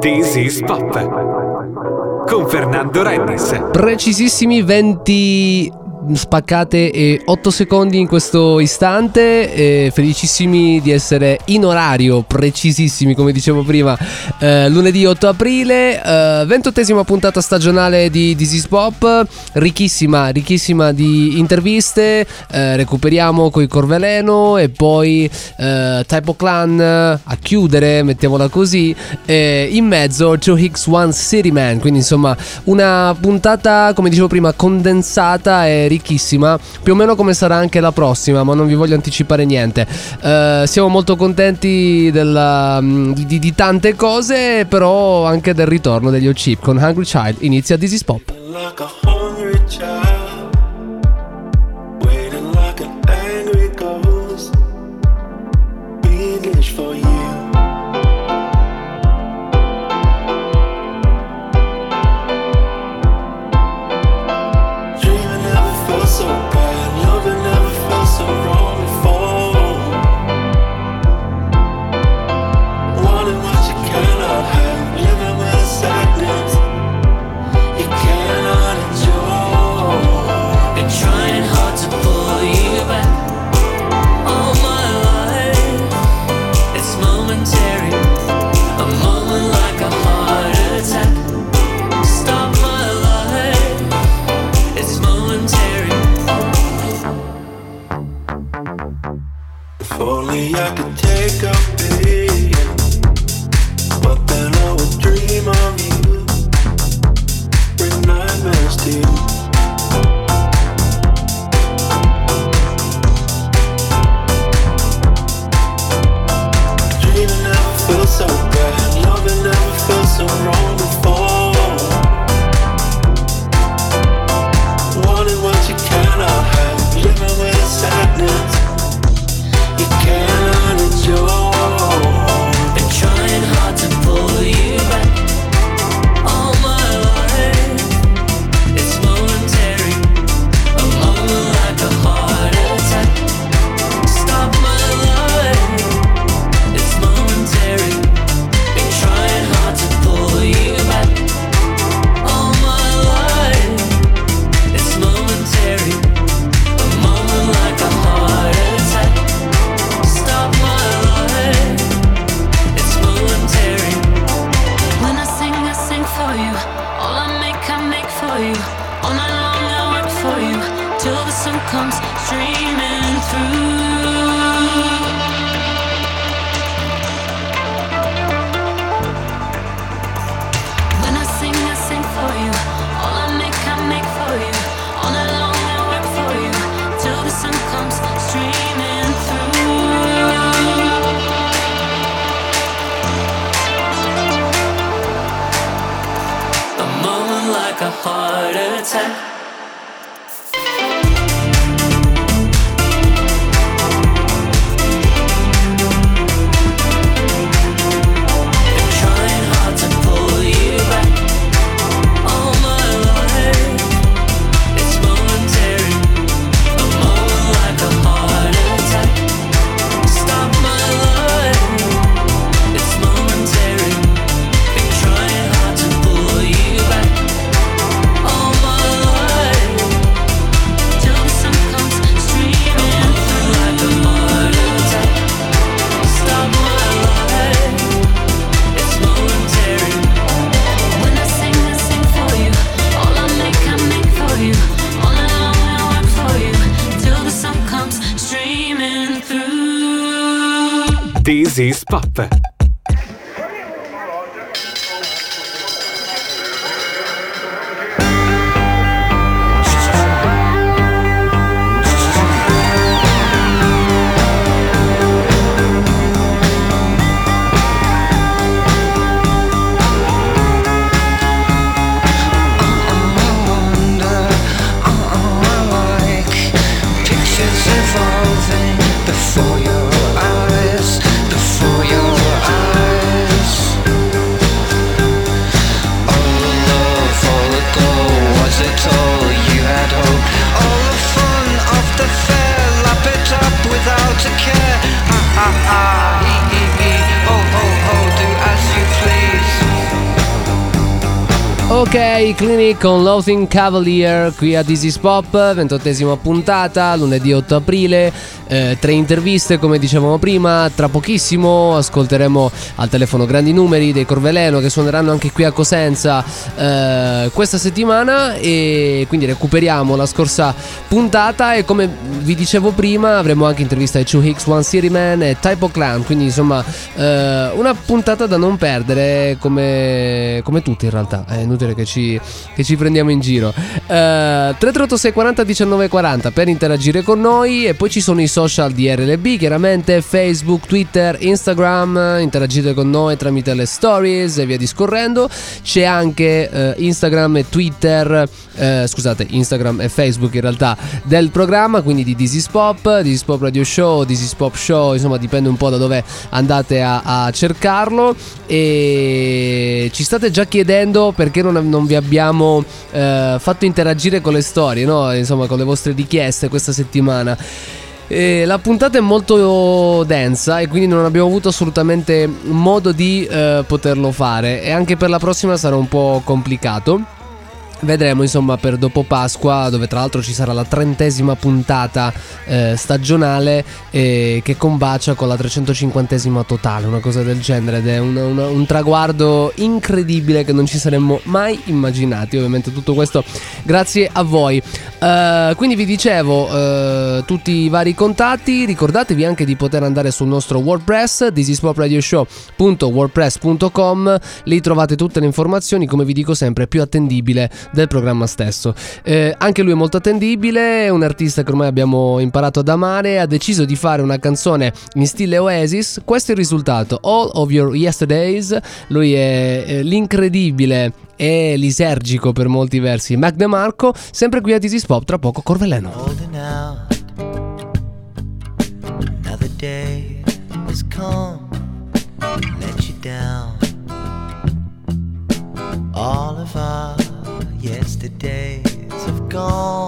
This is Pop con Fernando Rennes. Precisissimi 20 spaccate e 8 secondi in questo istante. E felicissimi di essere in orario, precisissimi come dicevo prima, eh, lunedì 8 aprile, eh, ventottesima puntata stagionale di This is Pop, ricchissima, ricchissima di interviste. Eh, recuperiamo coi Corveleno e poi eh, Typo Clan a chiudere, mettiamola così. E in mezzo Joe Hicks One City Man, quindi insomma una puntata come dicevo prima condensata e ricchissima, più o meno come sarà anche la prossima, ma non vi voglio anticipare niente. Uh, siamo molto contenti della, mm, di, di, tante cose, però anche del ritorno degli O-Chip con Hungry Child. Inizia This is Pop. This Ok, Clinic con Loathing Cavalier qui a is Pop, ventottesima puntata, lunedì 8 aprile, eh, tre interviste come dicevamo prima, tra pochissimo ascolteremo al telefono grandi numeri dei Corveleno che suoneranno anche qui a Cosenza eh, questa settimana e quindi recuperiamo la scorsa puntata e come vi dicevo prima avremo anche intervista ai Two Hicks, One City Man e Typo Clan, quindi insomma eh, una puntata da non perdere come, come tutte in realtà, è inutile che ci, che ci prendiamo in giro. Uh, 338 640 19 40 per interagire con noi e poi ci sono i social di RLB, chiaramente Facebook, Twitter, Instagram, interagite con noi tramite le stories e via discorrendo. C'è anche uh, Instagram e Twitter, uh, scusate, Instagram e Facebook in realtà del programma, quindi di This is Pop, This is Pop Radio Show, This is Pop Show, insomma dipende un po' da dove andate a, a cercarlo e ci state già chiedendo perché non non vi abbiamo eh, fatto interagire con le storie, no? insomma con le vostre richieste questa settimana. E la puntata è molto densa e quindi non abbiamo avuto assolutamente modo di eh, poterlo fare e anche per la prossima sarà un po' complicato. Vedremo insomma per dopo Pasqua, dove tra l'altro ci sarà la trentesima puntata eh, stagionale eh, che combacia con la 350esima totale, una cosa del genere ed è un, un, un, traguardo incredibile che non ci saremmo mai immaginati. Ovviamente tutto questo grazie a voi. Uh, quindi vi dicevo uh, tutti i vari contatti, ricordatevi anche di poter andare sul nostro WordPress, thisispopradioshow.wordpress.com, lì trovate tutte le informazioni, come vi dico sempre, più attendibile del programma stesso. Eh, anche lui è molto attendibile, è un artista che ormai abbiamo imparato ad amare, ha deciso di fare una canzone in stile Oasis, questo è il risultato, All of Your Yesterdays, lui è, è l'incredibile e lisergico per molti versi Mac DeMarco, sempre qui a This Pop, tra poco Corveleno. Day has come, let you down. All of the days have gone.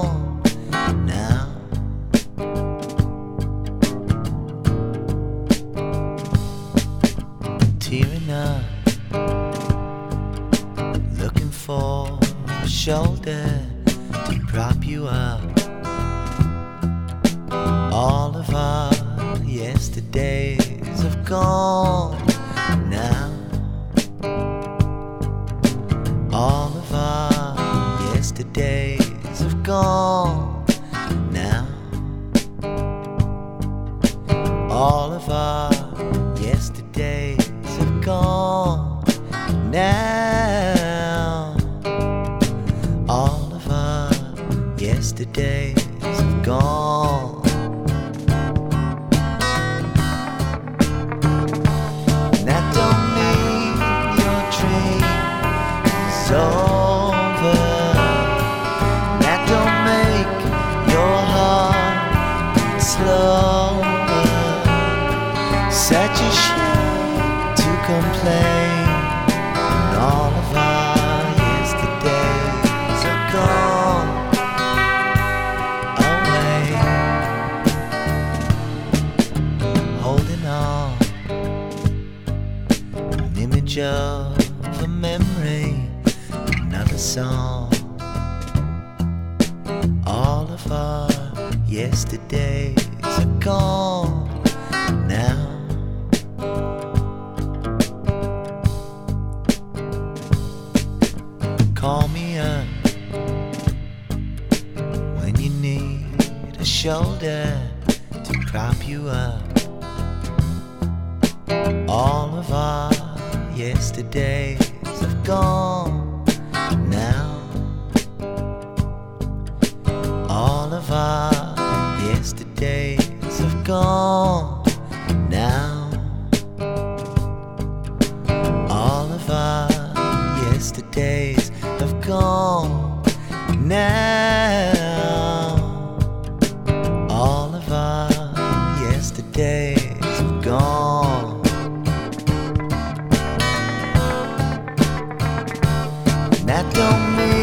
That don't mean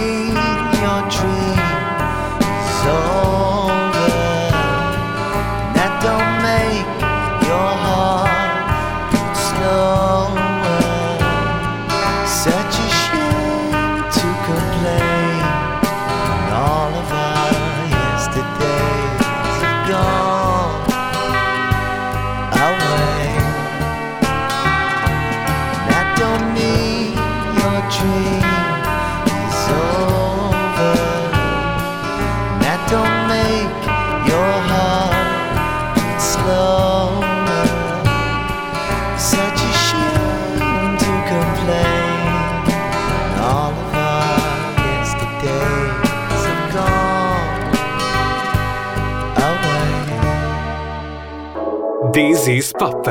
This is Pop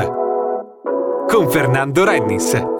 con Fernando Rennis.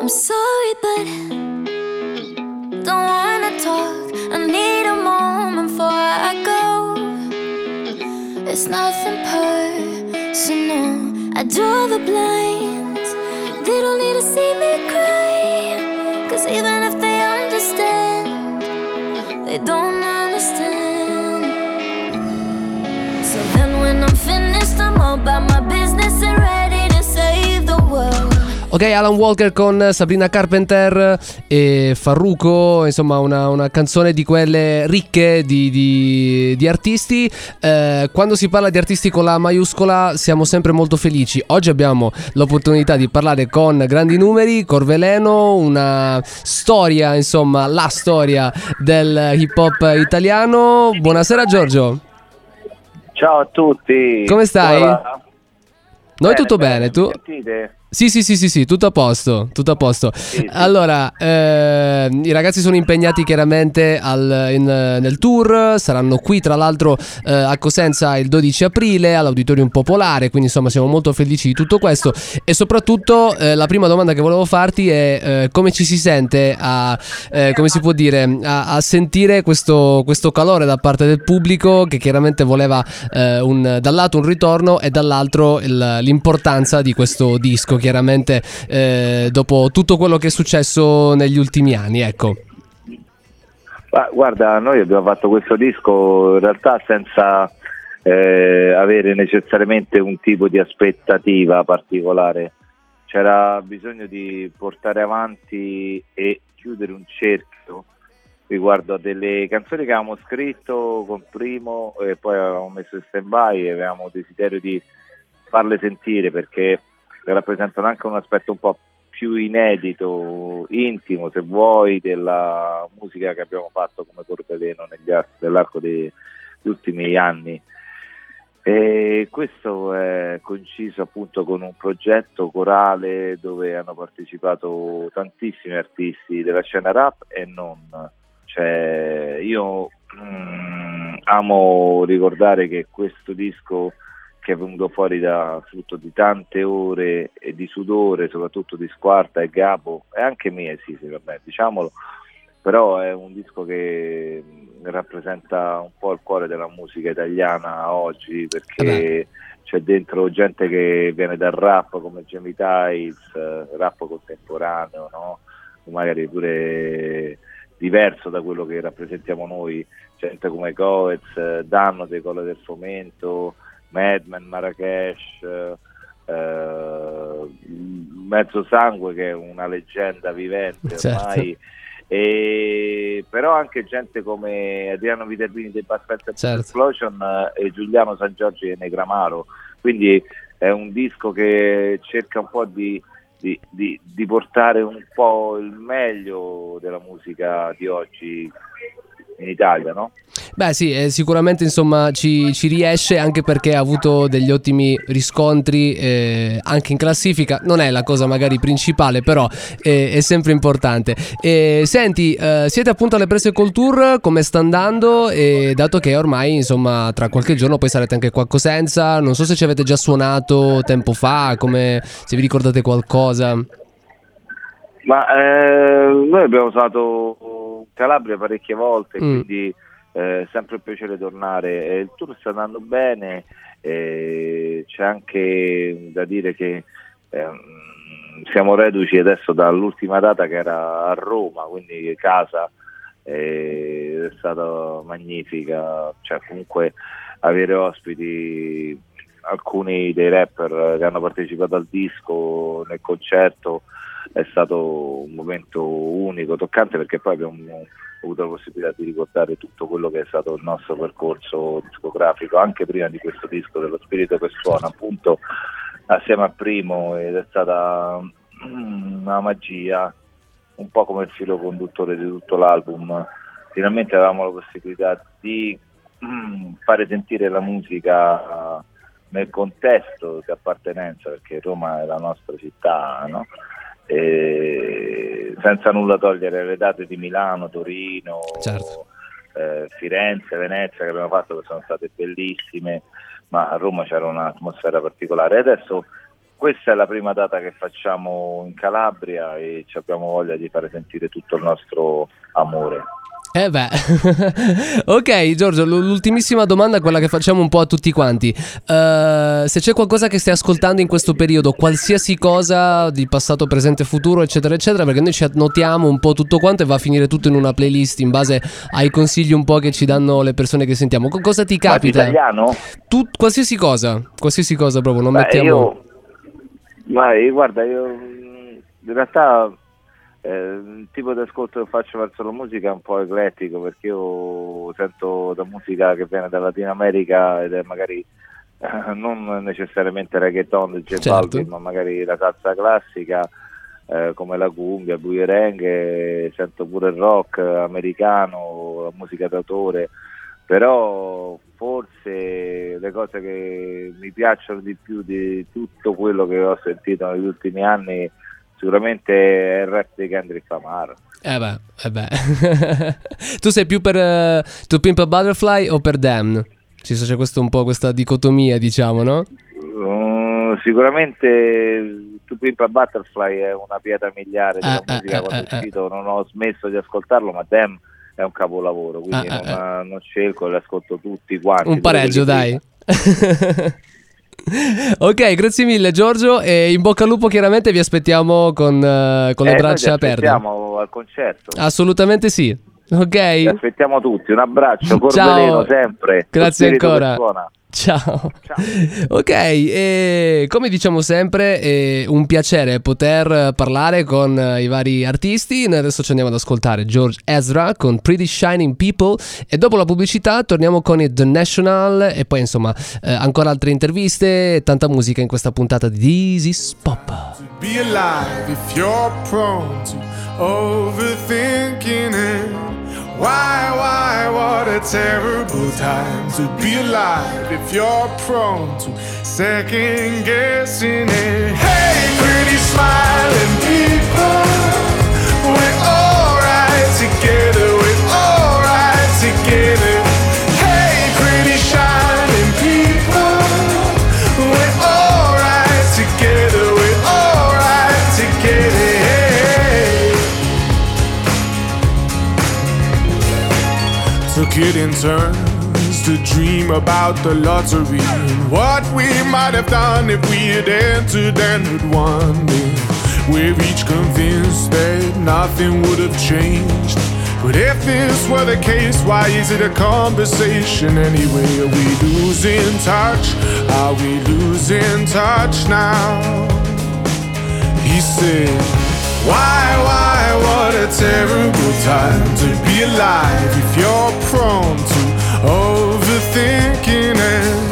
Alan Walker con Sabrina Carpenter e Farruko, insomma una, una canzone di quelle ricche di, di- di artisti. Eh, quando si parla di artisti con la maiuscola siamo sempre molto felici. Oggi abbiamo l'opportunità di parlare con grandi numeri, Corveleno, una storia, insomma la storia del hip hop italiano. Buonasera Giorgio. Ciao a tutti. Come stai? va? Noi tutto bene, tu? Sentite? Sì, sì, sì, sì, sì, tutto a posto, tutto a posto. Allora, eh, i ragazzi sono impegnati chiaramente al- in- nel tour, saranno qui tra l'altro eh, a Cosenza il 12 aprile all'Auditorium Popolare, quindi insomma siamo molto felici di tutto questo e soprattutto eh, la prima domanda che volevo farti è eh, come ci si sente a, eh, come si può dire, a, a sentire questo, questo calore da parte del pubblico che chiaramente voleva eh, un, da un lato un ritorno e dall'altro il- l'importanza di questo disco, chiaramente eh, dopo tutto quello che è successo negli ultimi anni, ecco. Ma guarda, noi abbiamo fatto questo disco in realtà senza eh, avere necessariamente un tipo di aspettativa particolare. C'era bisogno di portare avanti e chiudere un cerchio riguardo a delle canzoni che avevamo scritto con primo e poi avevamo messo in stand by e avevamo desiderio di farle sentire perché rappresentano anche un aspetto un po' più inedito, intimo se vuoi, della musica che abbiamo fatto come ar- nell'arco degli ultimi anni. E questo è coinciso appunto con un progetto corale dove hanno partecipato tantissimi artisti della scena rap e non. Cioè, io mm, amo ricordare che questo disco che è venuto fuori da frutto di tante ore e di sudore, soprattutto di Squarta e Gabo, e anche mie, sì, vabbè, diciamolo, però è un disco che mh, rappresenta un po' il cuore della musica italiana oggi, perché c'è dentro gente che viene dal rap come Jamie Tiles, eh, rap contemporaneo, no? magari pure diverso da quello che rappresentiamo noi, gente come Coez, eh, Danno dei Colle del Fomento, Madman, Marrakesh, eh, Mezzo Sangue che è una leggenda vivente Certo. ormai, e, però anche gente come Adriano Viterbini dei Basket Certo. Explosion eh, e Giuliano San Giorgio e Negramaro, quindi è un disco che cerca un po' di, di- di- di portare un po' il meglio della musica di oggi in Italia, no? Beh sì, eh, sicuramente insomma ci, ci riesce anche perché ha avuto degli ottimi riscontri eh, anche in classifica, non è la cosa magari principale però eh, è sempre importante. E, senti, eh, siete appunto alle prese col tour, come sta andando? E dato che ormai insomma tra qualche giorno poi sarete anche qua a Cosenza, non so se ci avete già suonato tempo fa, come, se vi ricordate qualcosa. Ma eh, noi abbiamo usato Calabria parecchie volte, Mm. quindi eh, sempre un piacere tornare. E il tour sta andando bene, e c'è anche da dire che ehm, siamo reduci adesso dall'ultima data che era a Roma, quindi casa, e è stata magnifica, cioè comunque avere ospiti alcuni dei rapper che hanno partecipato al disco nel concerto è stato un momento unico, toccante perché poi abbiamo avuto la possibilità di ricordare tutto quello che è stato il nostro percorso discografico anche prima di questo disco dello spirito che suona appunto assieme al primo ed è stata mm, una magia un po' come il filo conduttore di tutto l'album finalmente avevamo la possibilità di mm, fare sentire la musica nel contesto di appartenenza perché Roma è la nostra città no? E senza nulla togliere le date di Milano, Torino, Certo. eh, Firenze, Venezia che abbiamo fatto che sono state bellissime, ma a Roma c'era un'atmosfera particolare. E adesso questa è la prima data che facciamo in Calabria e ci abbiamo voglia di fare sentire tutto il nostro amore. Eh beh, ok Giorgio, l'ultimissima domanda, quella che facciamo un po' a tutti quanti. Uh, se c'è qualcosa che stai ascoltando in questo periodo, qualsiasi cosa di passato, presente, futuro, eccetera, eccetera, perché noi ci annotiamo un po' tutto quanto e va a finire tutto in una playlist in base ai consigli un po' che ci danno le persone che sentiamo. Cosa ti capita? Ma italiano? Tu, qualsiasi cosa, qualsiasi cosa proprio, non Beh, mettiamo... Io... Ma guarda, io in realtà il tipo di ascolto che faccio verso la musica è un po' eclettico perché io sento da musica che viene dalla Latino America ed è magari eh, non necessariamente reggaeton di J certo. Ma magari la salsa classica eh, come la cumbia, il buierenghe, sento pure il rock americano, la musica d'autore però forse le cose che mi piacciono di più di tutto quello che ho sentito negli ultimi anni sicuramente è il rap di Kendrick Lamar. Eh beh, eh beh. tu sei più per uh, To Pimp a Butterfly o per Damn? Ci c'è questo un po' questa dicotomia, diciamo, no? Uh, sicuramente To Pimp a Butterfly è una pietra miliare della uh, musica quando è uscito, non ho smesso di ascoltarlo, ma Damn è un capolavoro, quindi non, non scelgo, li ascolto tutti quanti. Un pareggio, dai. ok, grazie mille Giorgio e in bocca al lupo chiaramente vi aspettiamo con, uh, con le eh, braccia aperte. Ci aspettiamo al concerto. Assolutamente sì. Ok. Ci aspettiamo tutti, un abbraccio, Ciao. sempre. Grazie ancora. Ciao. Ciao. Ok, e come diciamo sempre, è un piacere poter parlare con i vari artisti. Noi adesso ci andiamo ad ascoltare George Ezra con Pretty Shining People e dopo la pubblicità torniamo con il The National e poi insomma eh, ancora altre interviste e tanta musica in questa puntata di This is Pop. Be alive if you're prone to overthinking it. Why, why, what a terrible time to be alive if you're prone to second guessing it. Hey, pretty smiling people, it turns to dream about the lottery and what we might have done if we had entered and had won it. We're each convinced that nothing would have changed. But if this were the case, why is it a conversation anyway? Are we losing touch? Are we losing touch now? He said. Why, why, what a terrible time to be alive if you're prone to overthinking it.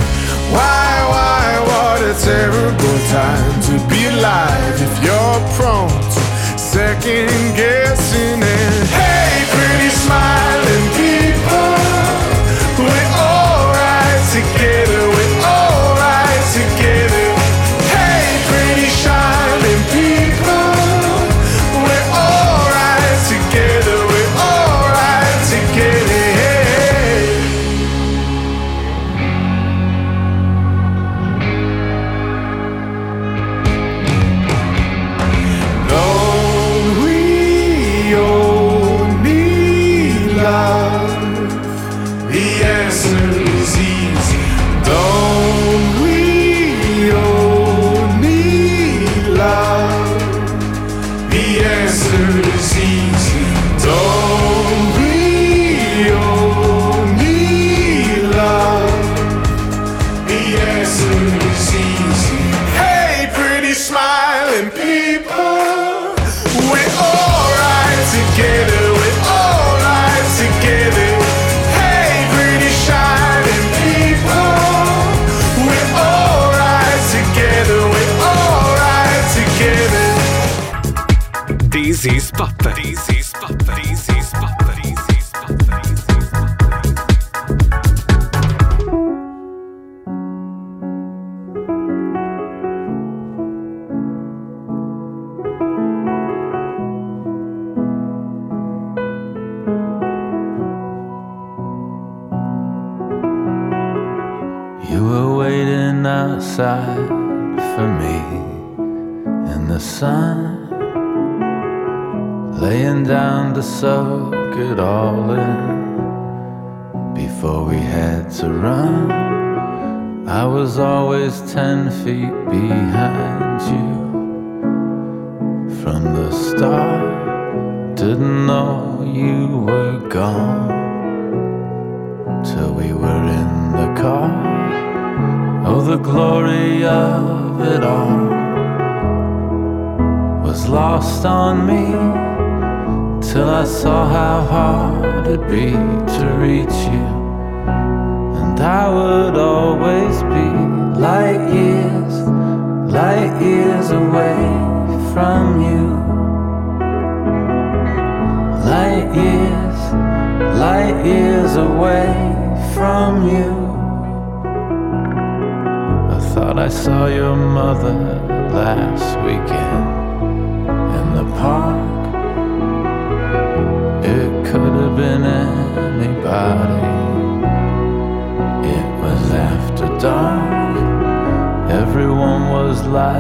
Why, why, what a terrible time to be alive if you're prone to second guessing it. Hey, pretty smiling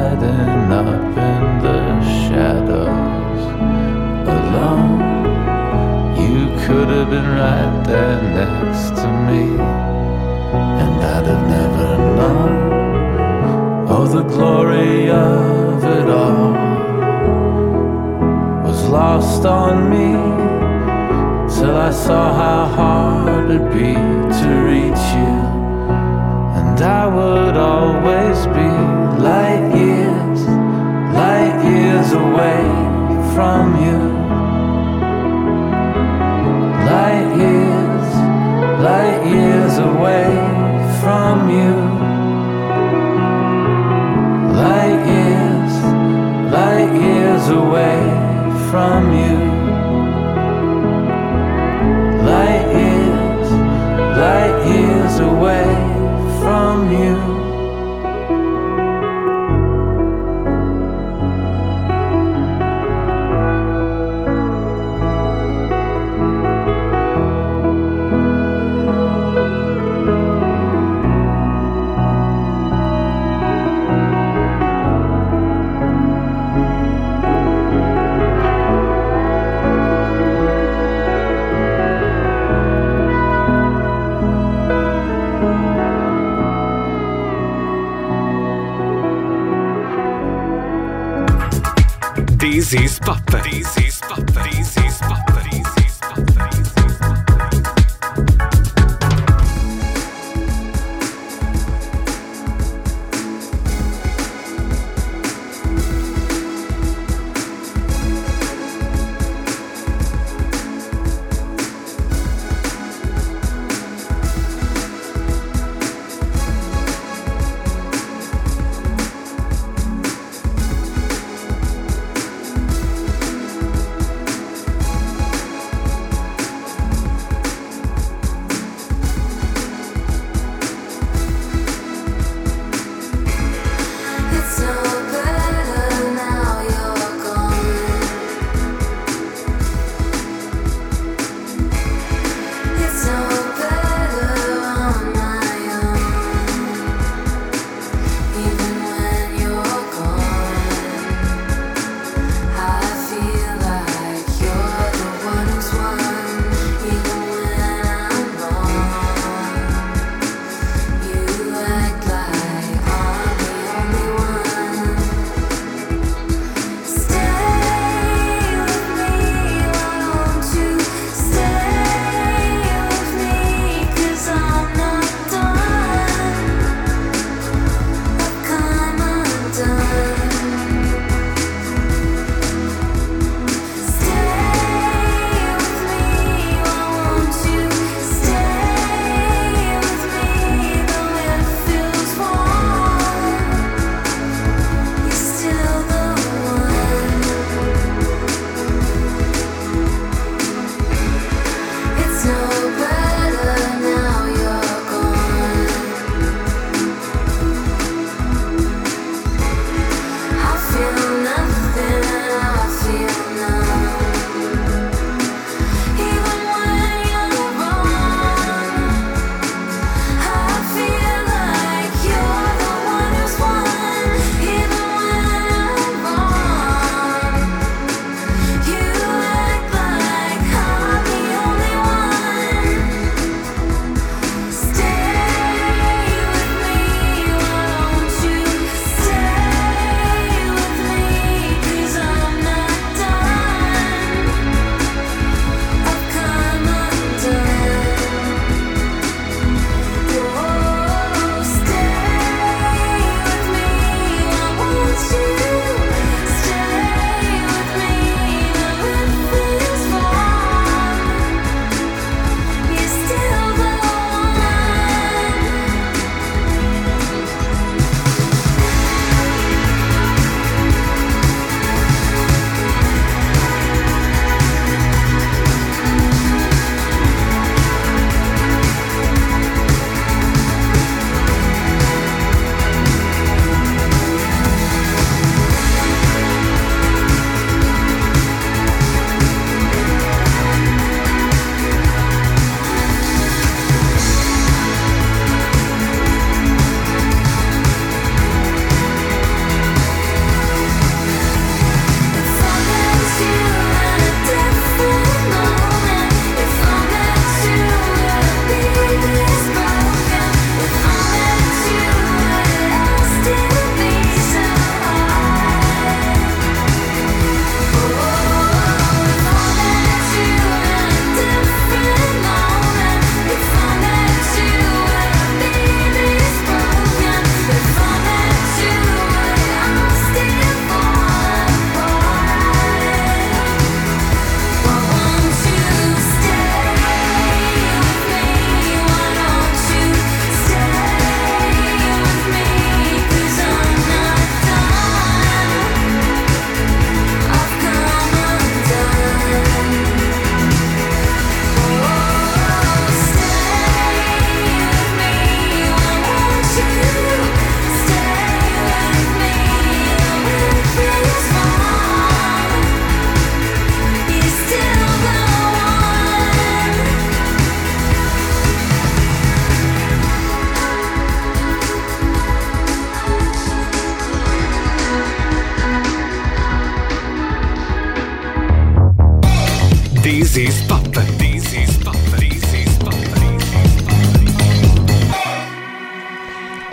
lighting up in the shadows alone. You could have been right there next to me, and I'd have never known. Oh, the glory of it all was lost on me till I saw how hard it'd be to reach you. And I would always be light years, light years away from you. Light years, light years away from you. Light years, light years away from you. Light years, light years away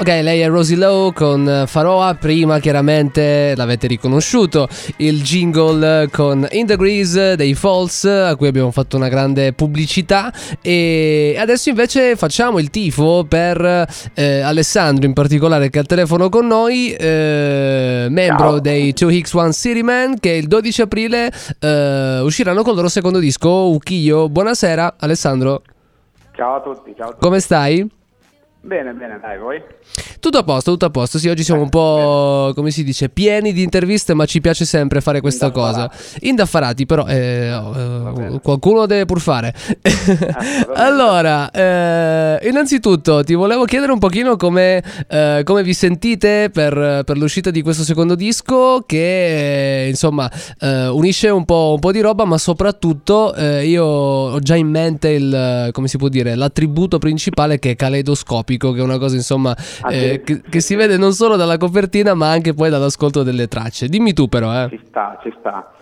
Ok, lei è Rosie Lowe con Faroa, prima chiaramente l'avete riconosciuto, il jingle con In the Grease dei Falls a cui abbiamo fatto una grande pubblicità e adesso invece facciamo il tifo per eh, Alessandro in particolare che è al telefono con noi, eh, membro Ciao. dei 2X1 City Man che il 12 aprile eh, usciranno con il loro secondo disco Ukiyo. Buonasera Alessandro, Ciao a tutti, ciao a tutti. come stai? Bene, bene, dai, voi? Tutto a posto, tutto a posto. Sì, oggi siamo un po', come si dice, pieni di interviste, ma ci piace sempre fare questa cosa. Indaffarati. Però eh, eh, qualcuno deve pur fare. Allora, eh, innanzitutto ti volevo chiedere un pochino come, eh, come vi sentite per, per l'uscita di questo secondo disco che, insomma, eh, unisce un po', un po' di roba, ma soprattutto eh, io ho già in mente il, come si può dire, l'attributo principale che è caleidoscopico, che è una cosa, insomma, Ah, eh, che, che si vede non solo dalla copertina, ma anche poi dall'ascolto delle tracce. Dimmi tu però, eh. Ci sta, ci sta.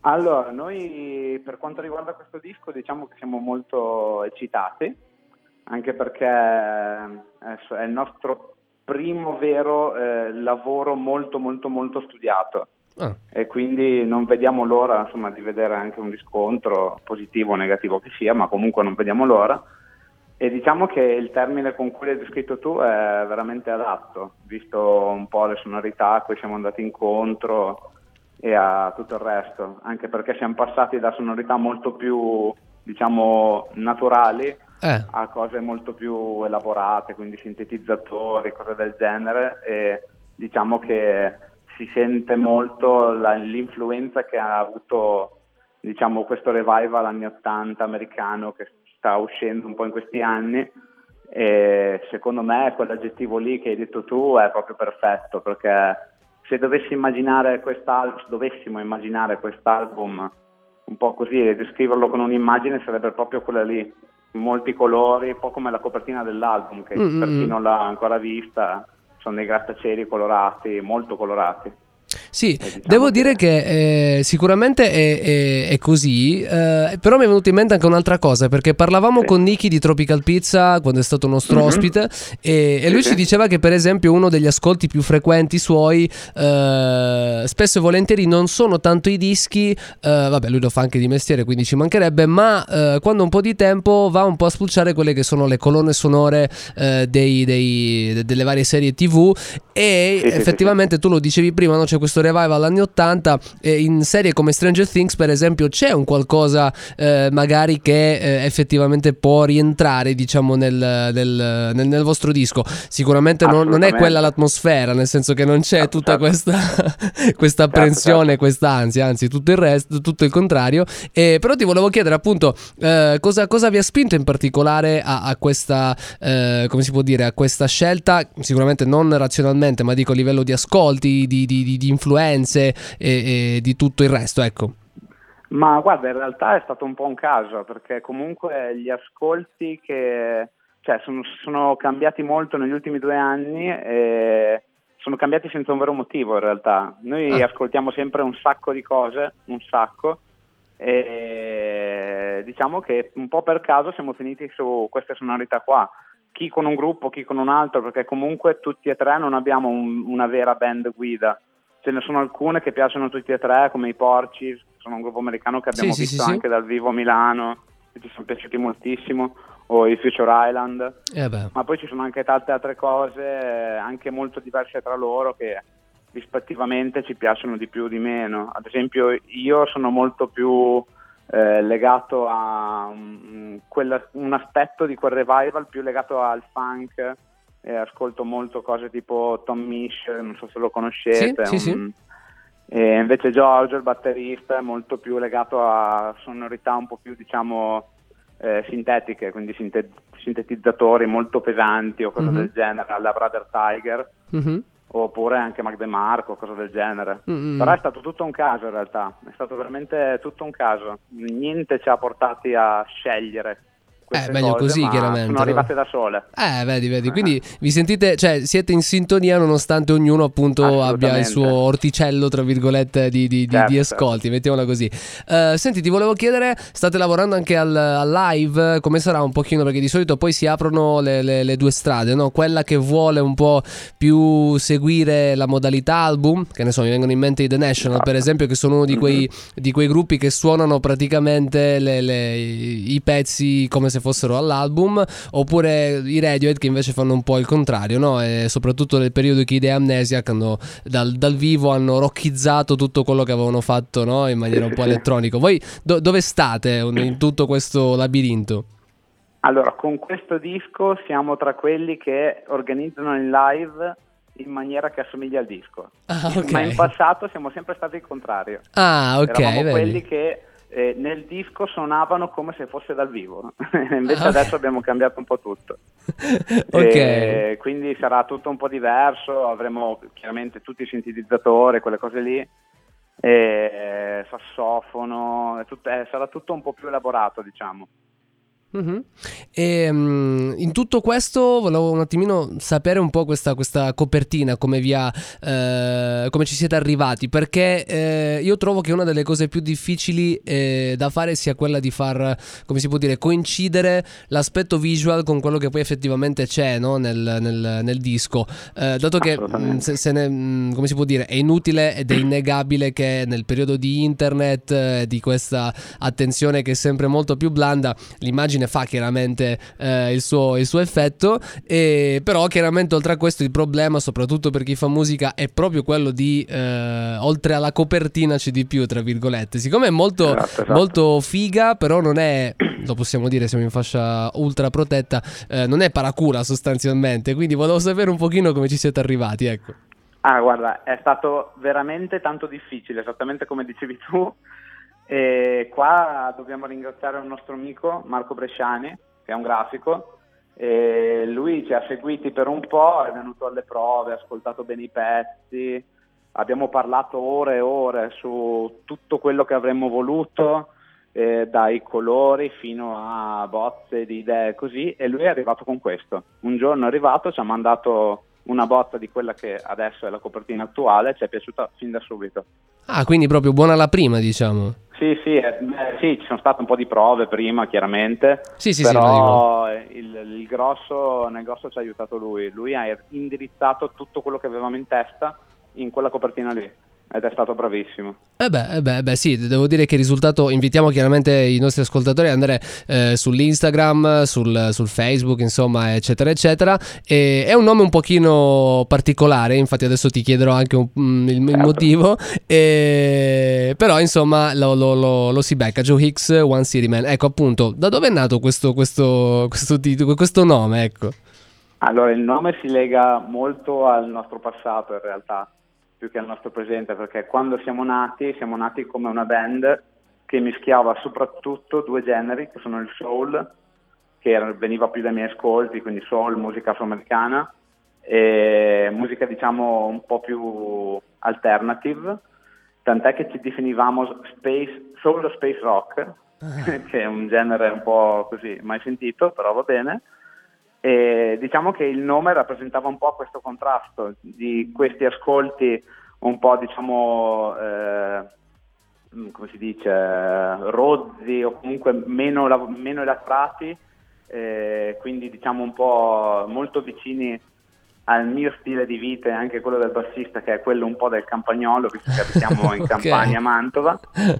Allora, noi per quanto riguarda questo disco diciamo che siamo molto eccitati, anche perché eh, è il nostro primo vero eh, lavoro molto molto molto studiato Ah, e quindi non vediamo l'ora insomma, di vedere anche un riscontro positivo o negativo che sia, ma comunque non vediamo l'ora. E diciamo che il termine con cui l'hai descritto tu è veramente adatto, visto un po' le sonorità a cui siamo andati incontro e a tutto il resto, anche perché siamo passati da sonorità molto più, diciamo, naturali eh. a cose molto più elaborate, quindi sintetizzatori, cose del genere e diciamo che si sente molto la- l'influenza che ha avuto diciamo, questo revival anni 80 americano che sta uscendo un po' in questi anni e secondo me quell'aggettivo lì che hai detto tu è proprio perfetto perché se dovessi immaginare quest'al- dovessimo immaginare quest'album un po' così e descriverlo con un'immagine sarebbe proprio quella lì molti colori, un po' come la copertina dell'album che Mm, per chi non l'ha ancora vista sono dei grattacieli colorati, molto colorati. Sì, diciamo devo dire che eh, sicuramente è, è- è così, eh, però mi è venuta in mente anche un'altra cosa, perché parlavamo Sì. con Nicky di Tropical Pizza quando è stato nostro Mhm. ospite e, e lui Sì, ci diceva che per esempio uno degli ascolti più frequenti suoi, eh, spesso e volentieri non sono tanto i dischi, eh, vabbè lui lo fa anche di mestiere quindi ci mancherebbe, ma eh, quando un po' di tempo va un po' a spulciare quelle che sono le colonne sonore eh, dei- dei- delle varie serie tv e effettivamente tu lo dicevi prima, no? c'è questo revival anni 80 e in serie come Stranger Things per esempio c'è un qualcosa eh, magari che eh, effettivamente può rientrare diciamo nel, nel- nel- nel vostro disco. Sicuramente non, non è quella l'atmosfera nel senso che non c'è Certo, tutta certo. questa, questa apprensione questa ansia anzi tutto il resto tutto il contrario. E, però ti volevo chiedere appunto eh, cosa, cosa vi ha spinto in particolare a, a questa eh, come si può dire a questa scelta? Sicuramente non razionalmente ma dico a livello di ascolti di, di- di- di influenze e, e di tutto il resto ecco Ma guarda, in realtà è stato un po' un caso, perché comunque gli ascolti che cioè, sono, sono cambiati molto negli ultimi due anni e sono cambiati senza un vero motivo in realtà. Noi Ah. ascoltiamo sempre un sacco di cose, un sacco, e diciamo che un po' per caso siamo finiti su queste sonorità qua. Chi con un gruppo, chi con un altro, perché comunque tutti e tre non abbiamo un- una vera band guida. Ce ne sono alcune che piacciono tutti e tre, come i Porci, sono un gruppo americano che abbiamo Sì, visto sì, anche dal vivo a Milano, che ci sono piaciuti moltissimo, o i Future Island Eh ma poi ci sono anche tante altre cose, anche molto diverse tra loro, che rispettivamente ci piacciono di più o di meno. Ad esempio, io sono molto più eh, legato a un, quella- un aspetto di quel revival, più legato al funk. E ascolto molto cose tipo Tom Misch, non so se lo conoscete. Sì, sì, un- E invece Giorgio, il batterista, è molto più legato a sonorità un po' più, diciamo, eh, sintetiche, quindi sinte- sintetizzatori molto pesanti o cose Mhm. del genere, alla Brother Tiger, Mhm. oppure anche Mac DeMarco, cose del genere. Mm-mm. Però è stato tutto un caso in realtà, è stato veramente tutto un caso, niente ci ha portati a scegliere Eh, meglio cose, così, chiaramente, Sono no? arrivate da sole. Eh, vedi, vedi, quindi vi sentite, cioè siete in sintonia nonostante ognuno appunto abbia il suo orticello, tra virgolette, di, di- di- Certo, di certo. ascolti, mettiamola così. Eh, senti, ti volevo chiedere, state lavorando anche al, al live, come sarà un pochino, perché di solito poi si aprono le, le- le due strade, no? Quella che vuole un po' più seguire la modalità album, che ne so, mi vengono in mente i The National, per esempio, che sono uno di quei, di quei gruppi che suonano praticamente le- le- i pezzi come se fossero all'album, oppure i Radiohead che invece fanno un po' il contrario, no? E soprattutto nel periodo che idea Amnesiac hanno, dal, dal vivo hanno rockizzato tutto quello che avevano fatto, no? In maniera un po' elettronico. Voi do- dove state in tutto questo labirinto? Allora, con questo disco siamo tra quelli che organizzano il live in maniera che assomiglia al disco. Ah, Ma in passato siamo sempre stati il contrario. Ah, ok, Eravamo quelli che eh, nel disco suonavano come se fosse dal vivo. Invece Ah, adesso abbiamo cambiato un po' tutto. ok. E quindi sarà tutto un po' diverso, avremo chiaramente tutti i sintetizzatori, quelle cose lì, e sassofono, tut- eh, sarà tutto un po' più elaborato, diciamo. Mhm. E, mm, in tutto questo volevo un attimino sapere un po' questa, questa copertina, come, vi ha, eh, come ci siete arrivati, perché eh, io trovo che una delle cose più difficili eh, da fare sia quella di far, come si può dire, coincidere l'aspetto visual con quello che poi effettivamente c'è no, nel, nel- nel disco, Eh, dato che mm, se, se ne- mm, come si può dire, è inutile ed è innegabile che nel periodo di internet, eh, di questa attenzione che è sempre molto più blanda, l'immagine fa chiaramente eh, il, suo, il suo effetto, e, però chiaramente oltre a questo il problema, soprattutto per chi fa musica, è proprio quello di, eh, oltre alla copertina c'è di più, tra virgolette, siccome è molto, Esatto, esatto. molto figa, però non è, lo possiamo dire, siamo in fascia ultra protetta, eh, non è paracula sostanzialmente, quindi volevo sapere un pochino come ci siete arrivati, ecco. Ah, guarda, è stato veramente tanto difficile, esattamente come dicevi tu. E qua dobbiamo ringraziare un nostro amico, Marco Bresciani, che è un grafico. E lui ci ha seguiti per un po', è venuto alle prove, ha ascoltato bene i pezzi, abbiamo parlato ore e ore su tutto quello che avremmo voluto, eh, dai colori fino a bozze di idee così, e lui è arrivato con questo. Un giorno è arrivato, ci ha mandato una bozza di quella che adesso è la copertina attuale, ci è piaciuta fin da subito. Ah, quindi proprio buona la prima, diciamo. Sì, sì, eh, beh, sì, ci sono state un po' di prove prima, chiaramente, Sì, sì, sì, però il, il grosso, nel grosso ci ha aiutato lui. Lui ha indirizzato tutto quello che avevamo in testa in quella copertina lì ed è stato bravissimo. Eh beh, eh beh, eh beh, sì, devo dire che il risultato, invitiamo chiaramente i nostri ascoltatori ad andare eh, sull'Instagram, sul, sul Facebook, insomma, eccetera, eccetera. E è un nome un pochino particolare, infatti adesso ti chiederò anche un- mm, il, Certo. motivo, e- però insomma lo, lo- lo- lo si becca, Joe Hicks, One City Man. Ecco appunto, da dove è nato questo, questo, questo, titolo, questo nome, ecco? Allora, il nome si lega molto al nostro passato in realtà, più che al nostro presente, perché quando siamo nati, siamo nati come una band che mischiava soprattutto due generi, che sono il soul, che era- veniva più dai miei ascolti, quindi soul, musica afroamericana, e musica diciamo un po' più alternative, tant'è che ci definivamo space, soul o space rock, che è un genere un po' così mai sentito, però va bene. E diciamo che il nome rappresentava un po' questo contrasto di questi ascolti un po' diciamo eh, mm, come si dice rozzi o comunque meno, meno elaborati eh, quindi diciamo un po' molto vicini al mio stile di vita e anche quello del bassista che è quello un po' del campagnolo visto che abitiamo in campagna a Mantova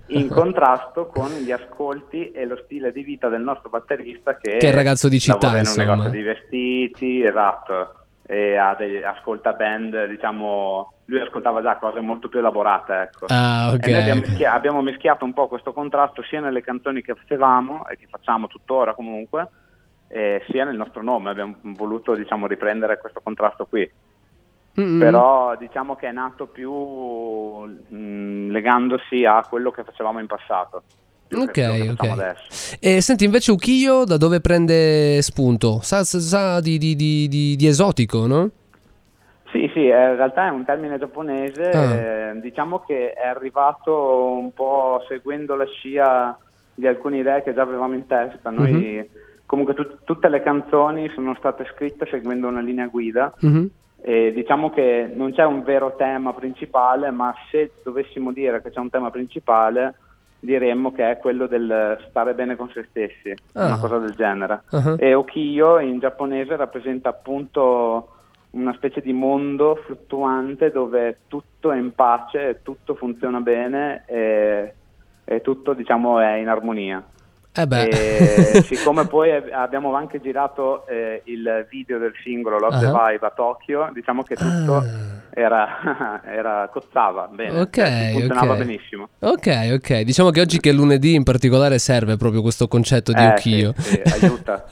in contrasto con gli ascolti e lo stile di vita del nostro batterista che, Che è il ragazzo di città, lavora in un insomma. negozio di vestiti, esatto, e ha degli- ascolta band, diciamo, lui ascoltava già cose molto più elaborate, ecco. Ah, ok. E noi abbiamo, mischia- abbiamo mischiato un po' questo contrasto sia nelle canzoni che facevamo e che facciamo tuttora comunque, eh, sia nel nostro nome, abbiamo voluto diciamo, riprendere questo contrasto qui. Mm-mm. Però diciamo che è nato più mh, legandosi a quello che facevamo in passato. Ok, ok. E senti, invece Ukiyo da dove prende spunto? Sa, sa- sa di, di- di- di- di esotico, no? Sì, sì, eh, in realtà è un termine giapponese, Ah. eh, diciamo che è arrivato un po' seguendo la scia di alcune idee che già avevamo in testa. Noi Mhm. Comunque tut- tutte le canzoni sono state scritte seguendo una linea guida Mhm. e diciamo che non c'è un vero tema principale, ma se dovessimo dire che c'è un tema principale, diremmo che è quello del stare bene con se stessi, Ah. una cosa del genere. Ah. E Okiyo in giapponese rappresenta appunto una specie di mondo fluttuante dove tutto è in pace, tutto funziona bene e, e tutto diciamo è in armonia. Eh beh. E siccome poi ab- abbiamo anche girato eh, il video del singolo Love the Ah. Vibe a Tokyo, diciamo che tutto Ah. era, era cozzava bene, Ok, cioè, funzionava ok. benissimo. Ok, ok. Diciamo che oggi che è lunedì in particolare serve proprio questo concetto di Eh, Ukiyo. sì, sì, aiuta, aiuta.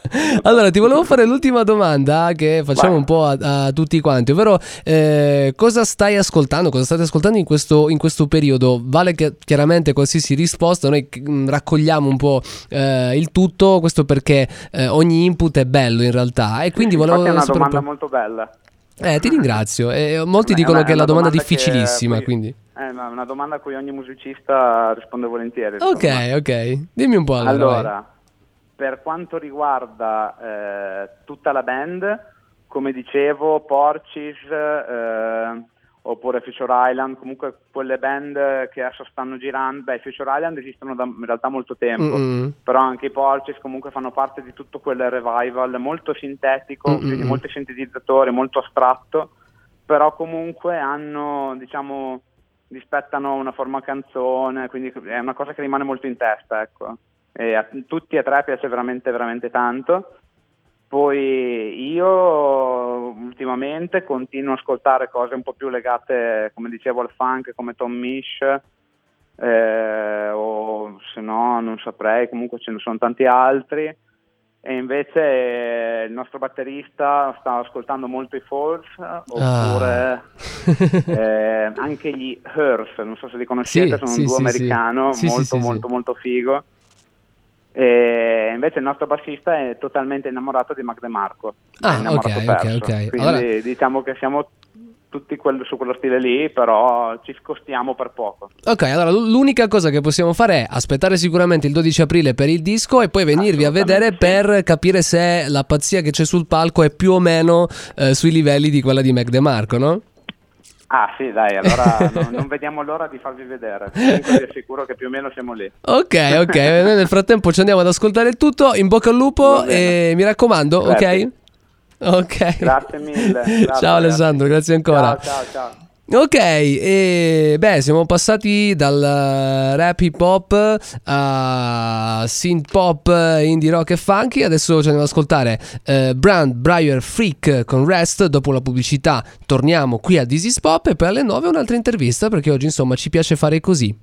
Allora, ti volevo fare l'ultima domanda che facciamo Vai. un po' a, a tutti quanti, ovvero eh, cosa stai ascoltando, cosa state ascoltando in questo, in questo periodo? Vale che chiaramente qualsiasi risposta, noi mm, raccogliamo un po' eh, il tutto, questo perché eh, ogni input è bello in realtà e quindi volevo Infatti è una domanda molto bella. Eh, ti ringrazio. Eh, molti È dicono una- che è la una domanda domanda difficilissima, poi- quindi... Eh, è una domanda a cui ogni musicista risponde volentieri. Ok, insomma. ok. Dimmi un po' allora. Allora, per quanto riguarda eh, tutta la band, come dicevo, Porcis eh, oppure Future Island, comunque quelle band che adesso stanno girando, beh, Future Island esistono da in realtà molto tempo, Mm-mm. però anche i Porcis comunque fanno parte di tutto quel revival molto sintetico, Mm-mm. quindi molti sintetizzatori, molto astratto, però comunque hanno, diciamo, rispettano una forma canzone, quindi è una cosa che rimane molto in testa, ecco. E a tutti e tre piace veramente, veramente tanto. Poi io ultimamente continuo a ascoltare cose un po' più legate, come dicevo, al funk, come Tom Misch, eh, o se no non saprei, comunque ce ne sono tanti altri. E invece eh, il nostro batterista sta ascoltando molto i Falls, oppure eh, anche gli Hearth, non so se li conoscete, Sì, sono sì, un duo sì, americano molto molto molto figo. E invece il nostro bassista è totalmente innamorato di Mac DeMarco. è Ah, ok, ok, perso. ok. Quindi Allora- diciamo che siamo tutti quel- su quello stile lì, però ci scostiamo per poco. Ok, allora l'unica cosa che possiamo fare è aspettare sicuramente il 12 aprile per il disco e poi venirvi a vedere Assolutamente per capire se la pazzia che c'è sul palco è più o meno eh, sui livelli di quella di Mac DeMarco, no? Ah sì, dai, allora non, non vediamo l'ora di farvi vedere. Comunque vi assicuro che più o meno siamo lì. Ok, ok, noi nel frattempo ci andiamo ad ascoltare tutto, in bocca al lupo e mi raccomando, ok? Grazie. Ok. Grazie mille. Grazie, ciao Alessandro, grazie ancora. Ciao, ciao, ciao. Ok, e beh, siamo passati dal rap hip hop a synth pop, indie rock e funky. Adesso ci andiamo ad ascoltare eh, Brand Briar Freak con Rest. Dopo la pubblicità torniamo qui a This is Pop e poi alle 9 un'altra intervista perché oggi insomma ci piace fare così.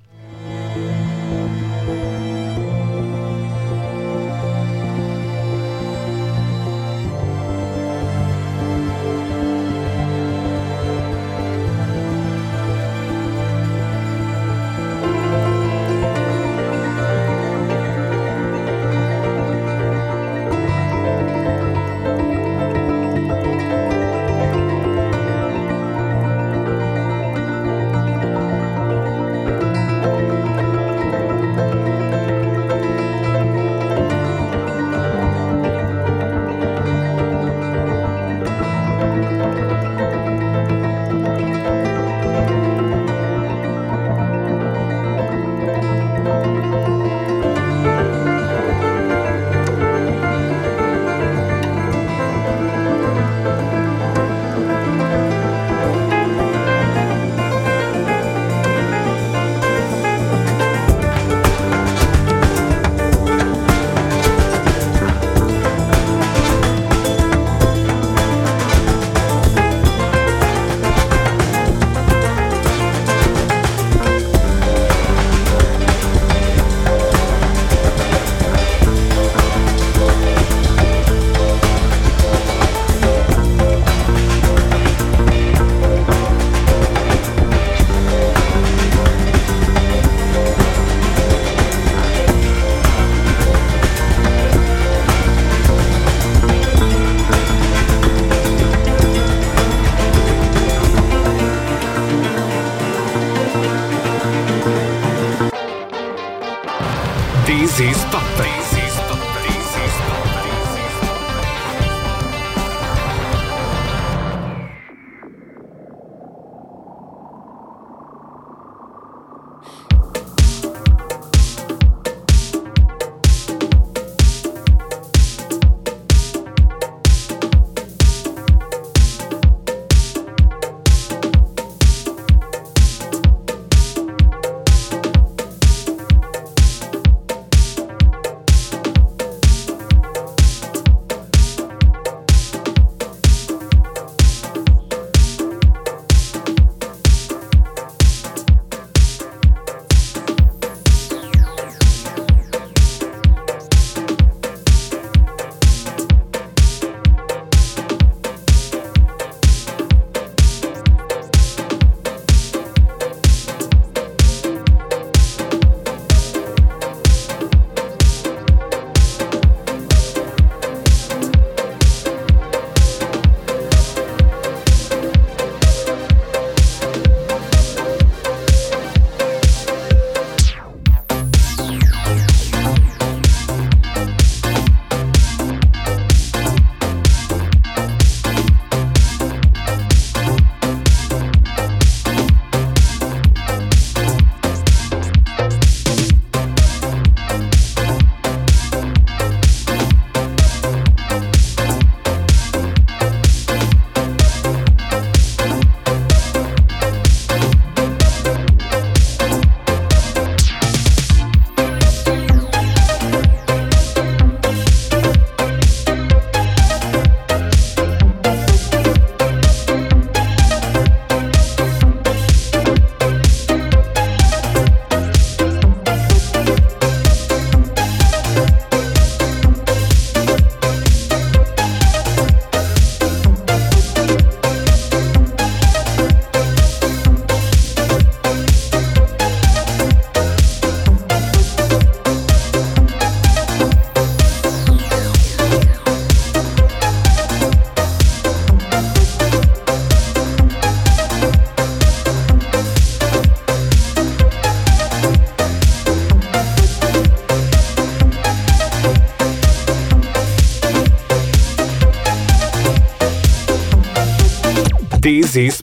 This is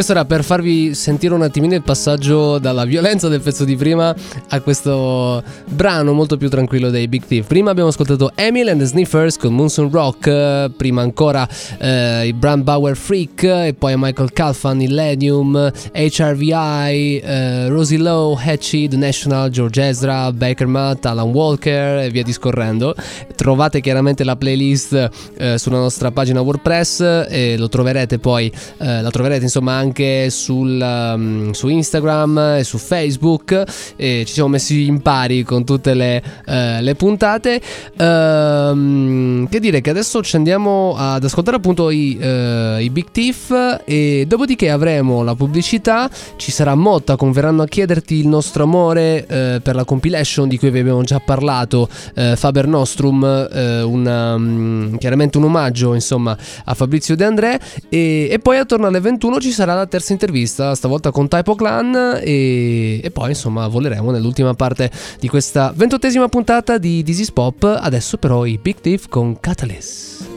questo era per farvi sentire un attimino il passaggio dalla violenza del pezzo di prima a questo brano molto più tranquillo dei Big Thief. Prima abbiamo ascoltato Emil and the Sniffers con Monsoon Rock, eh, prima ancora eh, i Brand Bauer Freak e poi Michael Calfan, Illenium, HRVI, eh, Rosie Lowe, Hatchie, The National, George Ezra, Baker Matt, Alan Walker e via discorrendo. Trovate chiaramente la playlist eh, sulla nostra pagina WordPress e lo troverete poi, eh, la troverete insomma anche sul, um, su Instagram e su Facebook e ci siamo messi in pari con tutte le, eh, le puntate. Ehm, che dire che adesso ci andiamo ad ascoltare appunto i, eh, i Big Thief e dopodiché avremo la pubblicità, ci sarà Motta con Verranno a chiederti il nostro amore eh, per la compilation di cui vi abbiamo già parlato, Faber Nostrum, una, mm, chiaramente un omaggio insomma a Fabrizio De André e, e poi attorno alle 21 ci sarà terza intervista, stavolta con Typo Clan e, e poi insomma voleremo nell'ultima parte di questa ventottesima puntata di This is Pop, adesso però i Big Thief con Catalyst.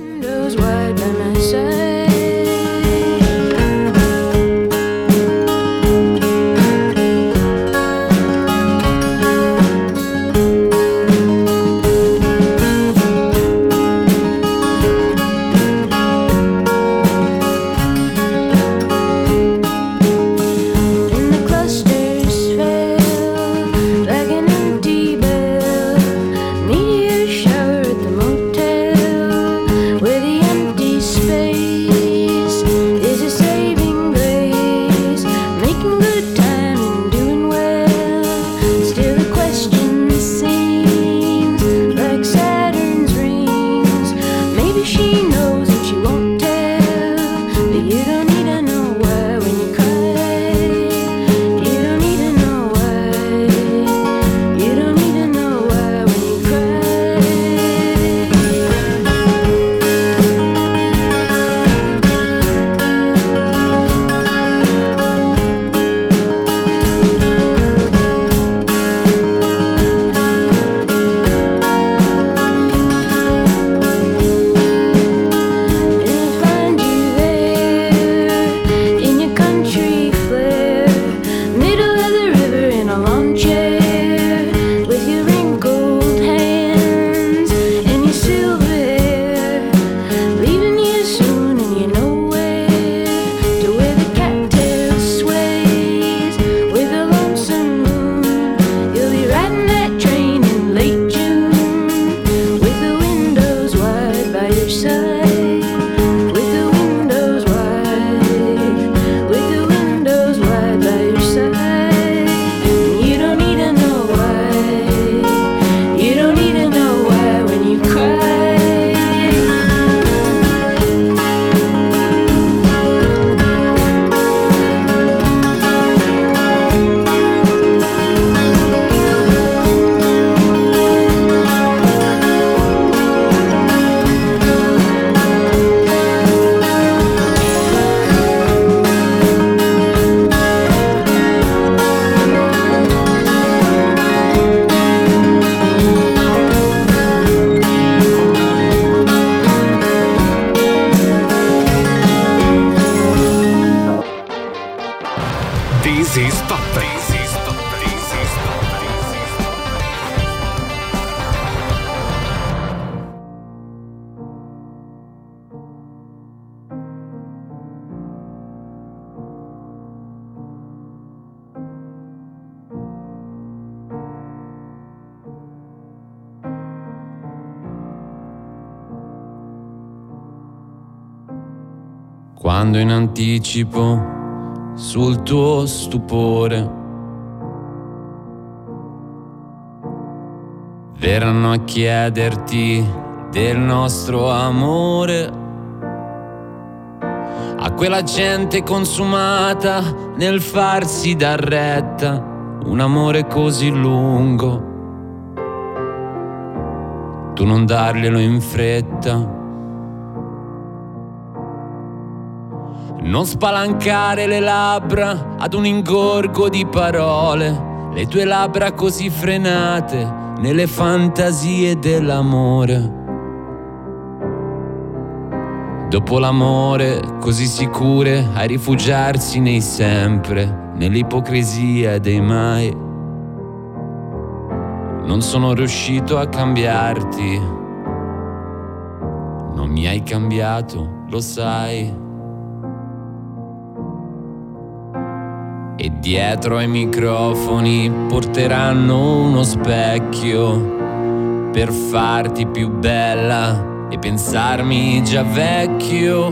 Anticipo sul tuo stupore verranno a chiederti del nostro amore. A quella gente consumata nel farsi dar retta, un amore così lungo. Tu non darglielo in fretta. Non spalancare le labbra ad un ingorgo di parole, le tue labbra così frenate nelle fantasie dell'amore. Dopo l'amore, così sicure a rifugiarsi nei sempre, nell'ipocrisia dei mai. Non sono riuscito a cambiarti. Non mi hai cambiato, lo sai. Dietro ai microfoni porteranno uno specchio per farti più bella e pensarmi già vecchio.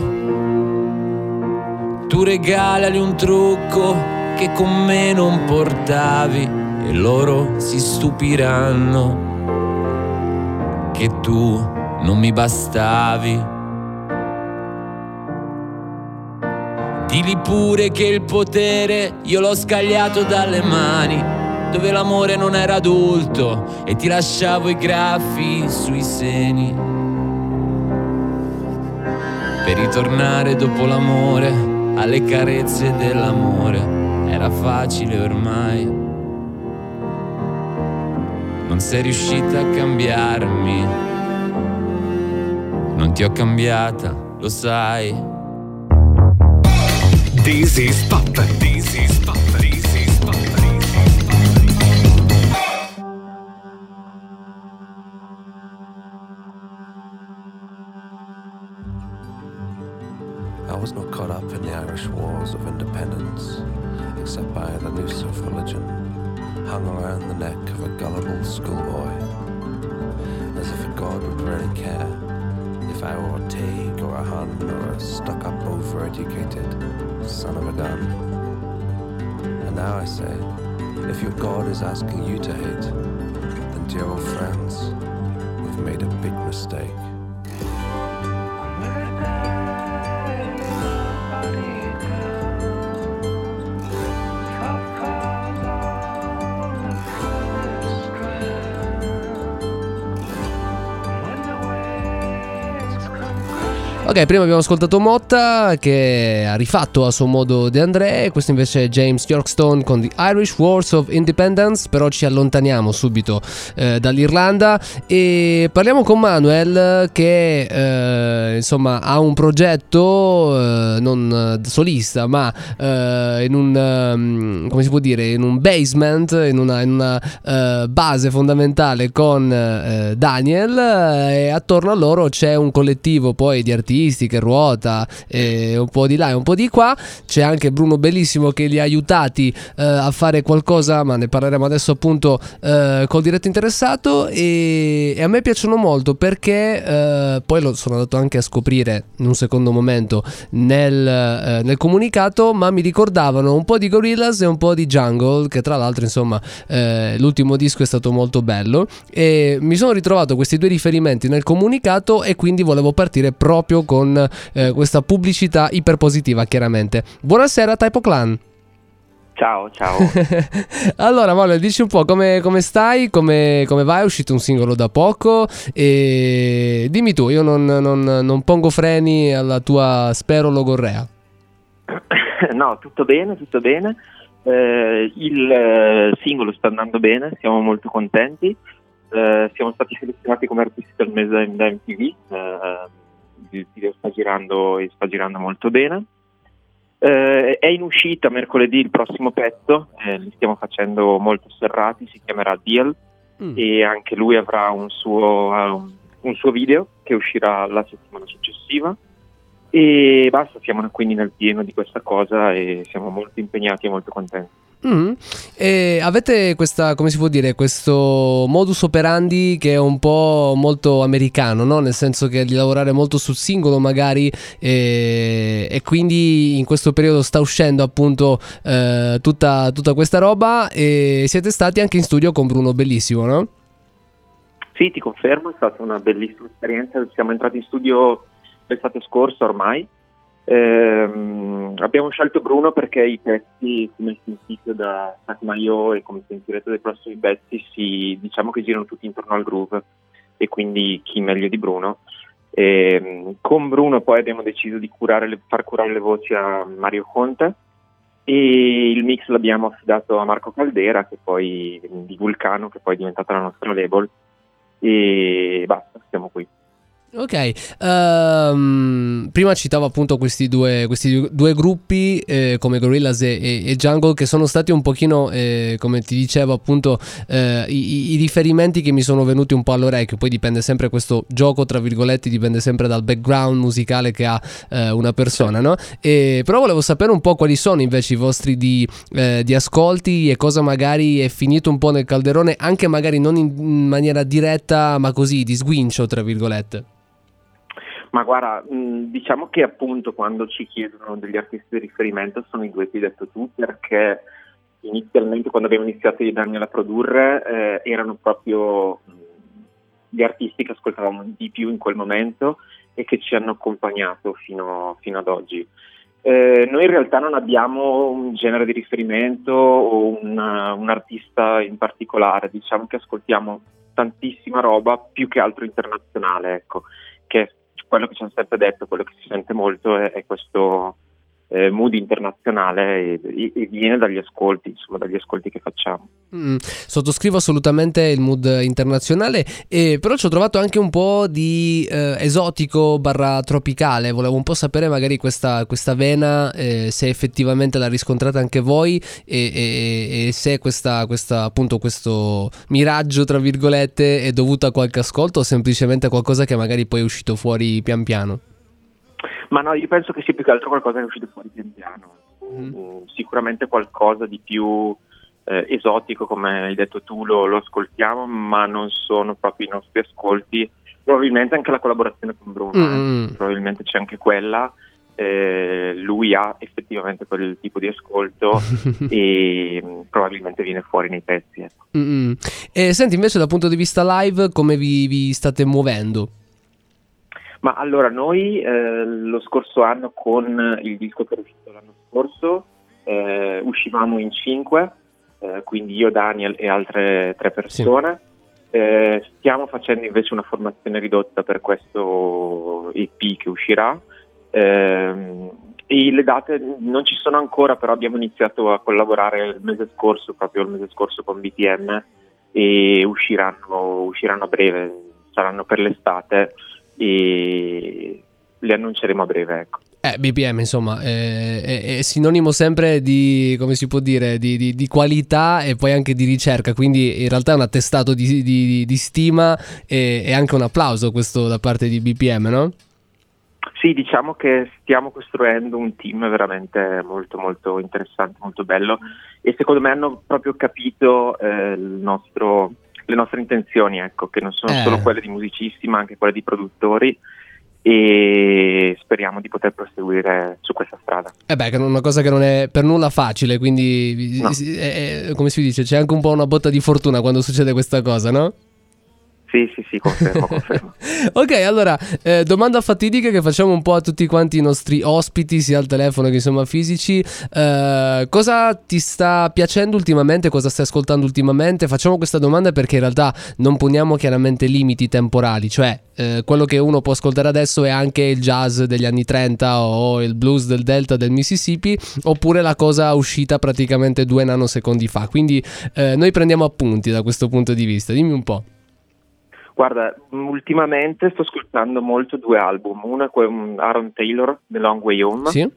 Tu regalali un trucco che con me non portavi e loro si stupiranno che tu non mi bastavi. Dili pure che il potere io l'ho scagliato dalle mani, dove l'amore non era adulto e ti lasciavo i graffi sui seni. Per ritornare dopo l'amore alle carezze dell'amore, era facile ormai. Non sei riuscita a cambiarmi, non ti ho cambiata, lo sai. This is Pop. This is Pop. This is Pop. I was not caught up in the Irish wars of independence, except by the noose of religion hung around the neck of a gullible schoolboy, as if a god would really care were a Teague or a Hun or a stuck-up overeducated son of a gun. And now I say, if your god is asking you to hate, then dear old friends, we've made a big mistake. Ok, prima abbiamo ascoltato Motta che ha rifatto a suo modo De André, questo invece è James Yorkstone con The Irish Wars of Independence, però ci allontaniamo subito eh, dall'Irlanda. E parliamo con Manuel che eh, insomma ha un progetto eh, non solista ma eh, in un um, come si può dire in un basement, in una, in una eh, base fondamentale con eh, Daniel. E attorno a loro c'è un collettivo poi di artisti che ruota eh, un po' di là e un po' di qua. C'è anche Bruno Bellissimo che li ha aiutati eh, a fare qualcosa, ma ne parleremo adesso appunto eh, col diretto interessato. E, e a me piacciono molto perché eh, poi lo sono andato anche a scoprire in un secondo momento nel, eh, nel comunicato, ma mi ricordavano un po' di Gorillaz e un po' di Jungle, che tra l'altro insomma eh, l'ultimo disco è stato molto bello. E mi sono ritrovato questi due riferimenti nel comunicato e quindi volevo partire proprio con eh, questa pubblicità iperpositiva chiaramente. Buonasera Typo Clan. Ciao, ciao. allora, Manuel, dici un po' come, come stai, come, come vai? È uscito un singolo da poco e dimmi tu, io non, non- non pongo freni alla tua, spero, logorrea. no, tutto bene, tutto bene. Eh, il eh, singolo sta andando bene, siamo molto contenti. Eh, siamo stati selezionati come artisti del mese da MTV. eh, il video sta girando, e sta girando molto bene. Eh, è in uscita mercoledì il prossimo pezzo, eh, li stiamo facendo molto serrati, si chiamerà Deal Mm. e anche lui avrà un suo, um, un suo video che uscirà la settimana successiva. E basta, siamo quindi nel pieno di questa cosa e siamo molto impegnati e molto contenti. Mm. E avete questa, come si può dire, questo modus operandi che è un po' molto americano, no? nel senso che di lavorare molto sul singolo magari e, e quindi in questo periodo sta uscendo appunto eh, tutta, tutta questa roba e siete stati anche in studio con Bruno Bellissimo, no? Sì, ti confermo, è stata una bellissima esperienza. Siamo entrati in studio l'estate scorsa ormai. Ehm, abbiamo scelto Bruno perché i pezzi, come si sentito da Sacmaio e come sentirete dai prossimi pezzi, si, diciamo che girano tutti intorno al groove e quindi chi meglio di Bruno. Ehm, con Bruno poi abbiamo deciso di curare le, far curare le voci a Mario Conte e il mix l'abbiamo affidato a Marco Caldera poi, di Vulcano che poi è diventata la nostra label e basta, siamo qui. Ok, ehm, prima citavo appunto questi due, questi due gruppi eh, come Gorillaz e, e- e Jungle che sono stati un pochino, eh, come ti dicevo appunto, eh, i, i riferimenti che mi sono venuti un po' all'orecchio, poi dipende sempre questo gioco, tra virgolette, dipende sempre dal background musicale che ha eh, una persona, no? E, però volevo sapere un po' quali sono invece i vostri di, eh, di ascolti e cosa magari è finito un po' nel calderone, anche magari non in maniera diretta, ma così, di sguincio, tra virgolette. Ma guarda, mh, diciamo che appunto quando ci chiedono degli artisti di riferimento sono i due che hai detto tu, perché inizialmente quando abbiamo iniziato e Daniel a produrre eh, erano proprio mh, gli artisti che ascoltavamo di più in quel momento e che ci hanno accompagnato fino, fino ad oggi. Eh, noi in realtà non abbiamo un genere di riferimento o un, un artista in particolare, diciamo che ascoltiamo tantissima roba, più che altro internazionale, ecco, quello che ci hanno sempre detto, quello che si sente molto è, è questo eh, mood internazionale e, e viene dagli ascolti, insomma, dagli ascolti che facciamo. Mm, sottoscrivo assolutamente il mood internazionale, e però ci ho trovato anche un po' di eh, esotico barra tropicale. Volevo un po' sapere magari questa, questa vena, eh, se effettivamente l'ha riscontrata anche voi e, e- e se questa, questa, appunto, questo miraggio, tra virgolette, è dovuto a qualche ascolto o semplicemente a qualcosa che magari poi è uscito fuori pian piano. Ma no, io penso che sia più che altro qualcosa che è uscito fuori pian piano. Mm, sicuramente qualcosa di più eh, esotico, come hai detto tu, lo, lo ascoltiamo, ma non sono proprio i nostri ascolti. Probabilmente anche la collaborazione con Bruno, eh. Mm. probabilmente c'è anche quella. Eh, lui ha effettivamente quel tipo di ascolto e mm, probabilmente viene fuori nei pezzi. ecco. Mm-mm. E senti invece dal punto di vista live come vi, vi state muovendo? Ma allora noi eh, lo scorso anno con il disco che è uscito l'anno scorso eh, uscivamo in cinque, eh, quindi io, Daniel e altre tre persone. Eh, stiamo facendo invece una formazione ridotta per questo EP che uscirà. Ehm, e le date non ci sono ancora, però abbiamo iniziato a collaborare il mese scorso, proprio il mese scorso con BTM e usciranno, usciranno a breve, saranno per l'estate e le annunceremo a breve. Ecco. Eh, BPM insomma è, è- è sinonimo sempre di, come si può dire, di, di- di qualità e poi anche di ricerca, quindi in realtà è un attestato di, di- di stima e, e anche un applauso questo da parte di BPM, no? Sì, diciamo che stiamo costruendo un team veramente molto molto interessante, molto bello e secondo me hanno proprio capito eh, il nostro- le nostre intenzioni, ecco, che non sono Eh. solo quelle di musicisti ma anche quelle di produttori e speriamo di poter proseguire su questa strada. Eh beh, è una cosa che non è per nulla facile, quindi No. è- è- come si dice, c'è anche un po' una botta di fortuna quando succede questa cosa, no? Sì, sì, sì, confermo, confermo. Ok, allora, eh, domanda fatidica che facciamo un po' a tutti quanti i nostri ospiti, sia al telefono che insomma fisici. Eh, cosa ti sta piacendo ultimamente? Cosa stai ascoltando ultimamente? Facciamo questa domanda perché in realtà non poniamo chiaramente limiti temporali, cioè eh, quello che uno può ascoltare adesso è anche il jazz degli anni 30 o il blues del delta del Mississippi, oppure la cosa uscita praticamente due nanosecondi fa. Quindi eh, noi prendiamo appunti da questo punto di vista. Dimmi un po'. Guarda, ultimamente sto ascoltando molto due album, uno è Aaron Taylor, The Long Way Home, Sì?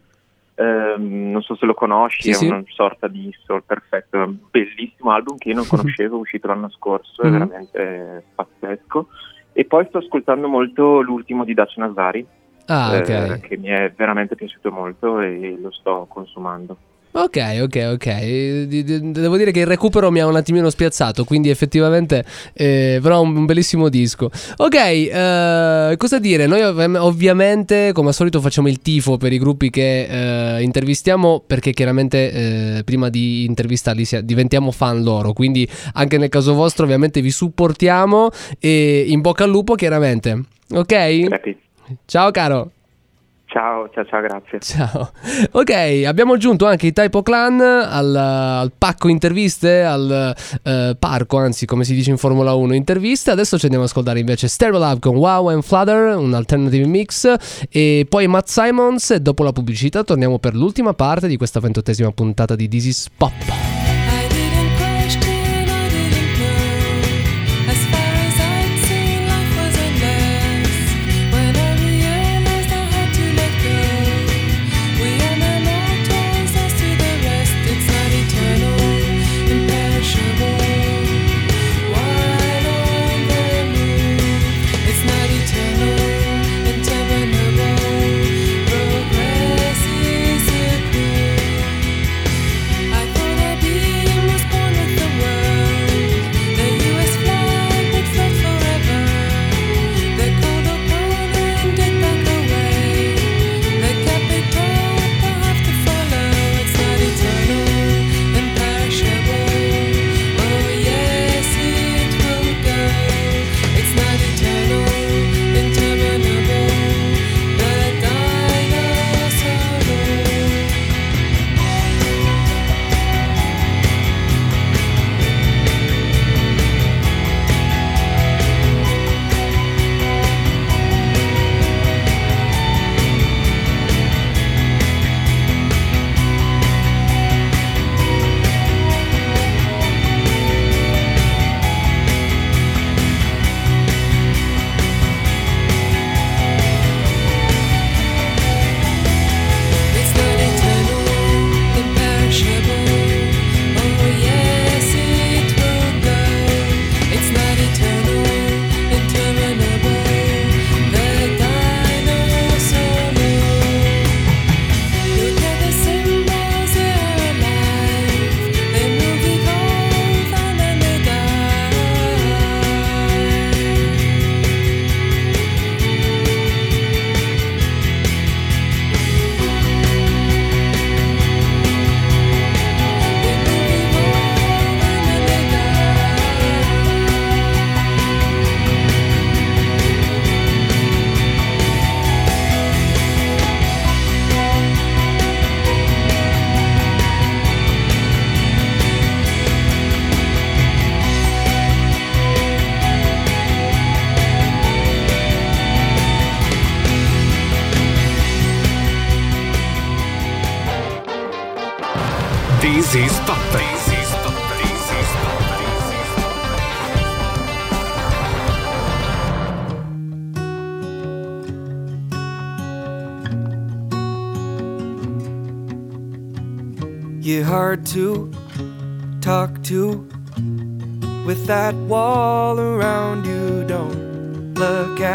Ehm, non so se lo conosci, Sì, è sì. una sorta di soul perfetto, bellissimo album che io non conoscevo, è uscito l'anno scorso, è Mhm. veramente pazzesco. E poi sto ascoltando molto l'ultimo di Dacia Nazari, Ah, eh, che mi è veramente piaciuto molto e lo sto consumando. Ok, ok, ok. Devo dire che il recupero mi ha un attimino spiazzato, quindi effettivamente eh, però un, bellissimo disco. Ok, eh, cosa dire? Noi ov- ovviamente come al solito facciamo il tifo per i gruppi che eh, intervistiamo perché chiaramente eh, prima di intervistarli diventiamo fan loro, quindi anche nel caso vostro ovviamente vi supportiamo e in bocca al lupo chiaramente. Ok? Crepi. Ciao caro. Ciao, ciao, ciao, grazie. Ciao. Ok, abbiamo aggiunto anche i Typo Clan al, al pacco interviste, al eh, parco, anzi, come si dice in Formula 1, interviste. Adesso ci andiamo ad ascoltare invece Stereo Lab con Wow and Flutter, un alternative mix, e poi Matt Simons. E dopo la pubblicità torniamo per l'ultima parte di questa ventottesima puntata di This is Pop.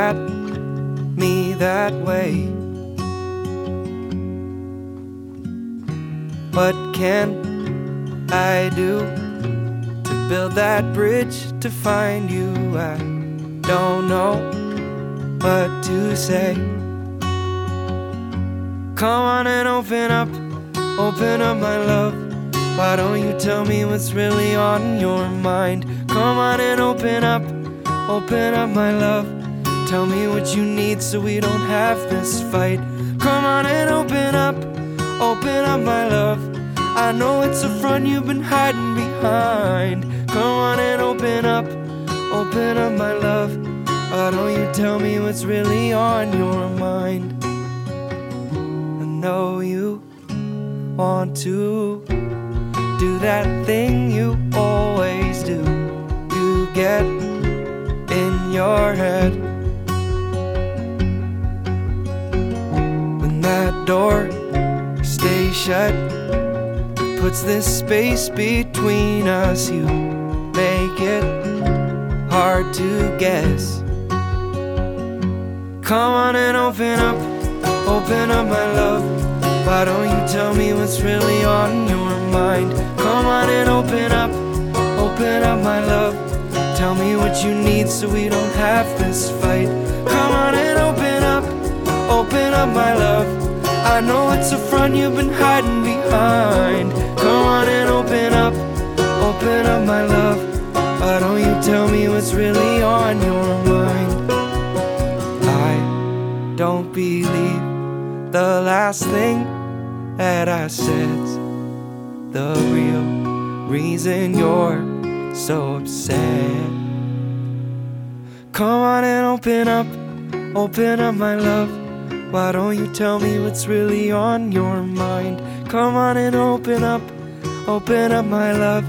At me that way. What can I do to build that bridge to find you? I don't know what to say. Come on and open up, open up, my love. Why don't you tell me what's really on your mind? Come on and open up, open up, my love. Tell me what you need so we don't have this fight. Come on and open up, open up, my love. I know it's a front you've been hiding behind. Come on and open up, open up, my love. Why don't you tell me what's really on your mind? I know you want to do that thing you always do. You get in your head door stays shut. Puts this space between us. You make it hard to guess. Come on and open up, open up, my love. Why don't you tell me what's really on your mind? Come on and open up, open up, my love. Tell me what you need so we don't have this fight. Come on and open up, open up, my love. I know it's a front you've been hiding behind. Come on and open up, open up, my love. Why don't you tell me what's really on your mind? I don't believe the last thing that I said's the real reason you're so upset. Come on and open up, open up, my love. Why don't you tell me what's really on your mind? Come on and open up, open up, my love.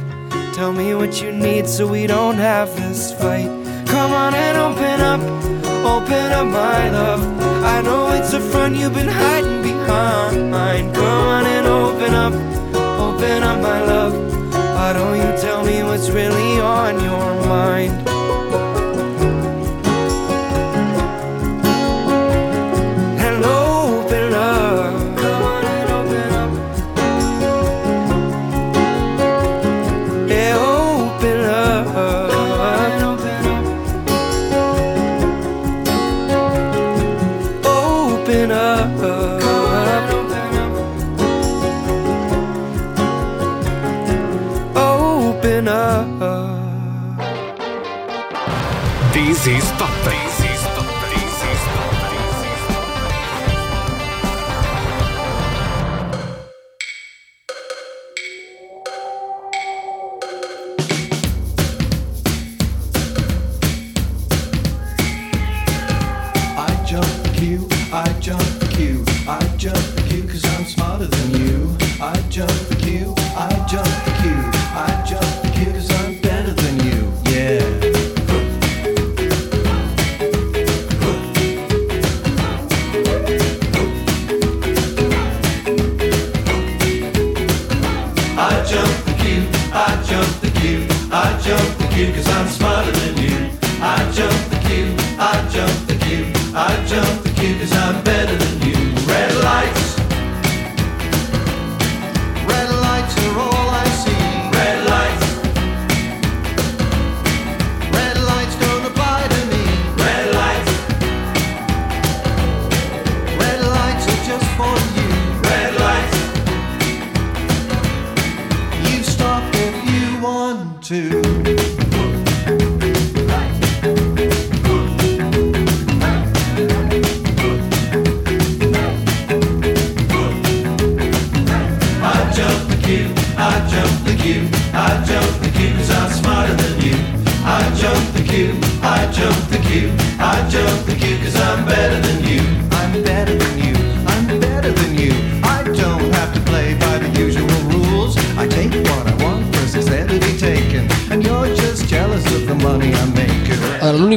Tell me what you need so we don't have this fight. Come on and open up, open up, my love. I know it's a front you've been hiding behind. Come on and open up, open up, my love. Why don't you tell me what's really on your mind?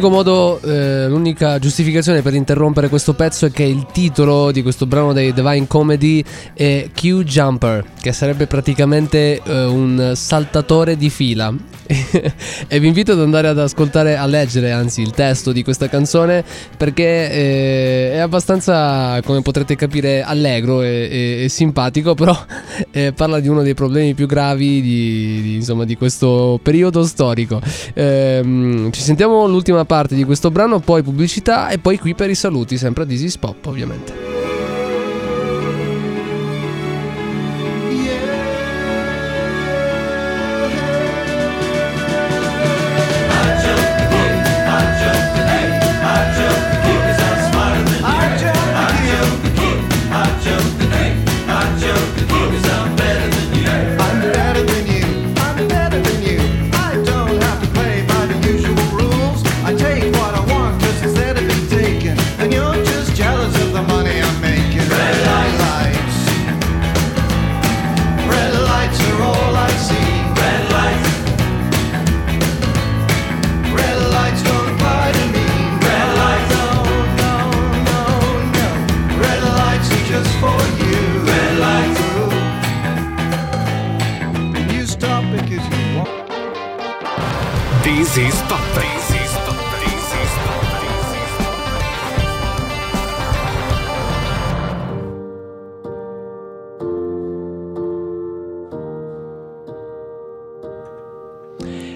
L'unico modo, eh, l'unica giustificazione per interrompere questo pezzo è che il titolo di questo brano dei Divine Comedy è Q Jumper, che sarebbe praticamente eh, un saltatore di fila. e vi invito ad andare ad ascoltare, a leggere anzi il testo di questa canzone perché eh, è abbastanza, come potrete capire, allegro e, e- e simpatico, però eh, parla di uno dei problemi più gravi di, di, insomma, di questo periodo storico. Ehm, ci sentiamo l'ultima parte di questo brano, poi pubblicità e poi qui per i saluti, sempre a This is Pop ovviamente.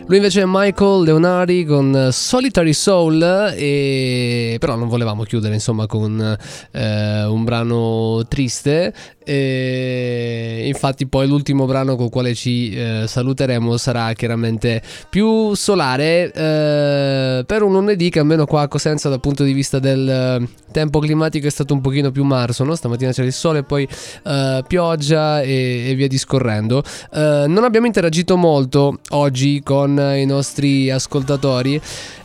Lui invece è Michael Leonardi con Solitary Soul, e... però non volevamo chiudere insomma con eh, un brano triste. E infatti poi l'ultimo brano con il quale ci eh, saluteremo sarà chiaramente più solare eh, per un lunedì che almeno qua a Cosenza dal punto di vista del eh, tempo climatico è stato un pochino più marzo, no? stamattina c'era il sole poi eh, pioggia e, e via discorrendo. Eh, non abbiamo interagito molto oggi con i nostri ascoltatori.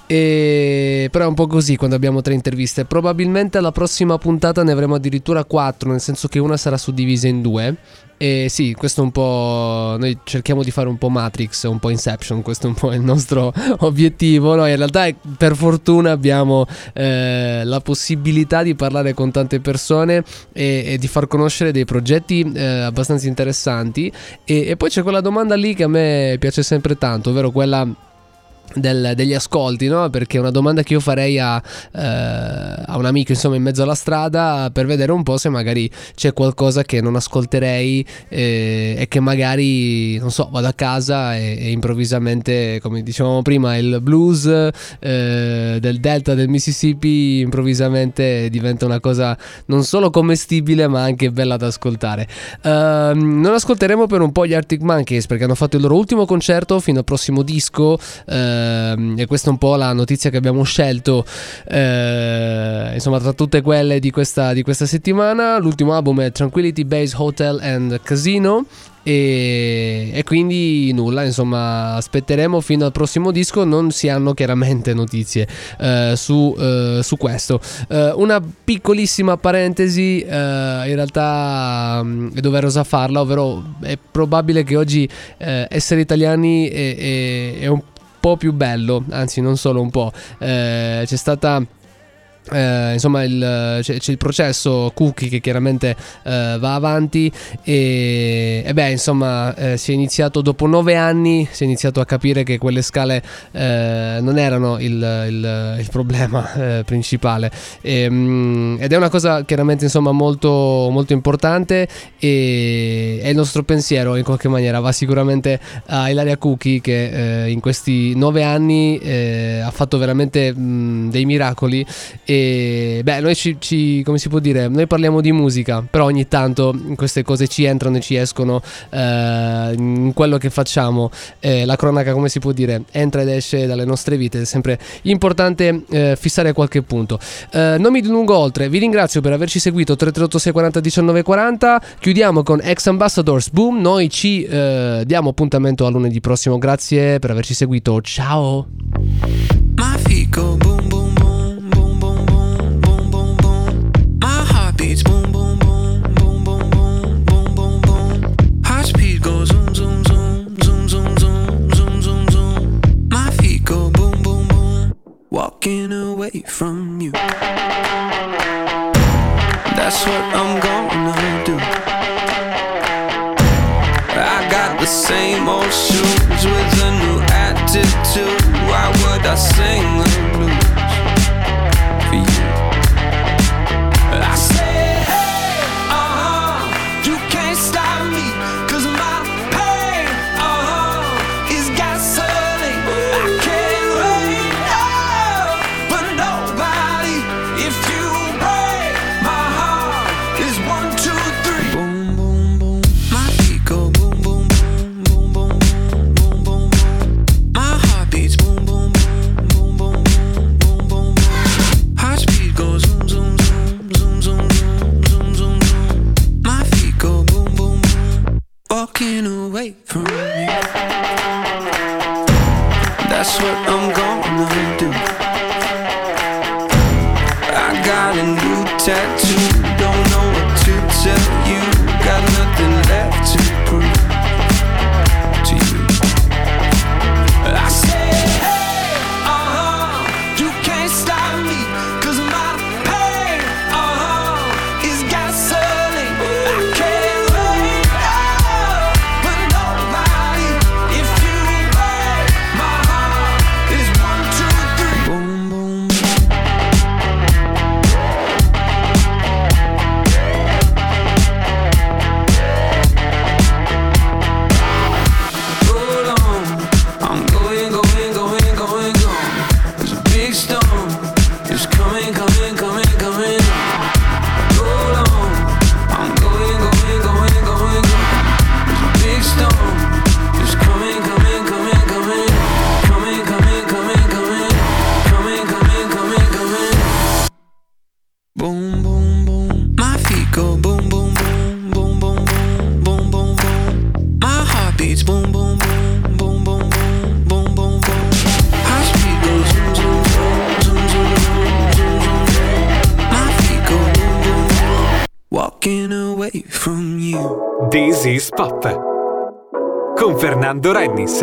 E... Però è un po' così quando abbiamo tre interviste. Probabilmente alla prossima puntata ne avremo addirittura quattro, nel senso che una sarà suddivisa in due. E sì, questo è un po'. Noi cerchiamo di fare un po' Matrix, un po' Inception, questo è un po' il nostro obiettivo. Noi in realtà, per fortuna, abbiamo eh, la possibilità di parlare con tante persone e, e di far conoscere dei progetti eh, abbastanza interessanti. E, e poi c'è quella domanda lì che a me piace sempre tanto, ovvero quella del- degli ascolti, no? Perché una domanda che io farei a, eh, a un amico, insomma, in mezzo alla strada per vedere un po' se magari c'è qualcosa che non ascolterei eh, e che magari, non so, vado a casa e, e improvvisamente, come dicevamo prima, il blues eh, del delta del Mississippi improvvisamente diventa una cosa non solo commestibile ma anche bella da ascoltare. Ehm, non ascolteremo per un po' gli Arctic Monkeys perché hanno fatto il loro ultimo concerto fino al prossimo disco. Ehm, e questa è un po' la notizia che abbiamo scelto eh, insomma tra tutte quelle di questa, di questa settimana. L'ultimo album è Tranquility Base Hotel and Casino. E, e quindi nulla insomma aspetteremo fino al prossimo disco. Non si hanno chiaramente notizie eh, su, eh, su questo. Eh, una piccolissima parentesi eh, in realtà mm, è doverosa farla ovvero è probabile che oggi eh, essere italiani è, è- è un po' più bello, anzi non solo un po'. Eh, c'è stata eh, insomma il, c'è, c'è il processo Cookie che chiaramente eh, va avanti e, e beh insomma eh, si è iniziato dopo nove anni si è iniziato a capire che quelle scale eh, non erano il, il- il problema eh, principale. E, mm, ed è una cosa chiaramente insomma molto, molto importante e, e il nostro pensiero in qualche maniera. Va sicuramente a Ilaria Cookie che eh, in questi nove anni ha fatto veramente mh, dei miracoli e beh noi ci, ci- come si può dire noi parliamo di musica però ogni tanto queste cose ci entrano e ci escono eh, in quello che facciamo. Eh, la cronaca come si può dire entra ed esce dalle nostre vite è sempre importante eh, fissare qualche punto. Eh, non mi dilungo oltre vi ringrazio per averci seguito 338 640 19 40 chiudiamo con Ex Ambassadors Boom noi ci eh, diamo appuntamento a lunedì prossimo grazie per averci seguito ciao Walking away from you. That's what I'm gonna do. I got the same old shoes with a new attitude. Why would I sing the blues He said.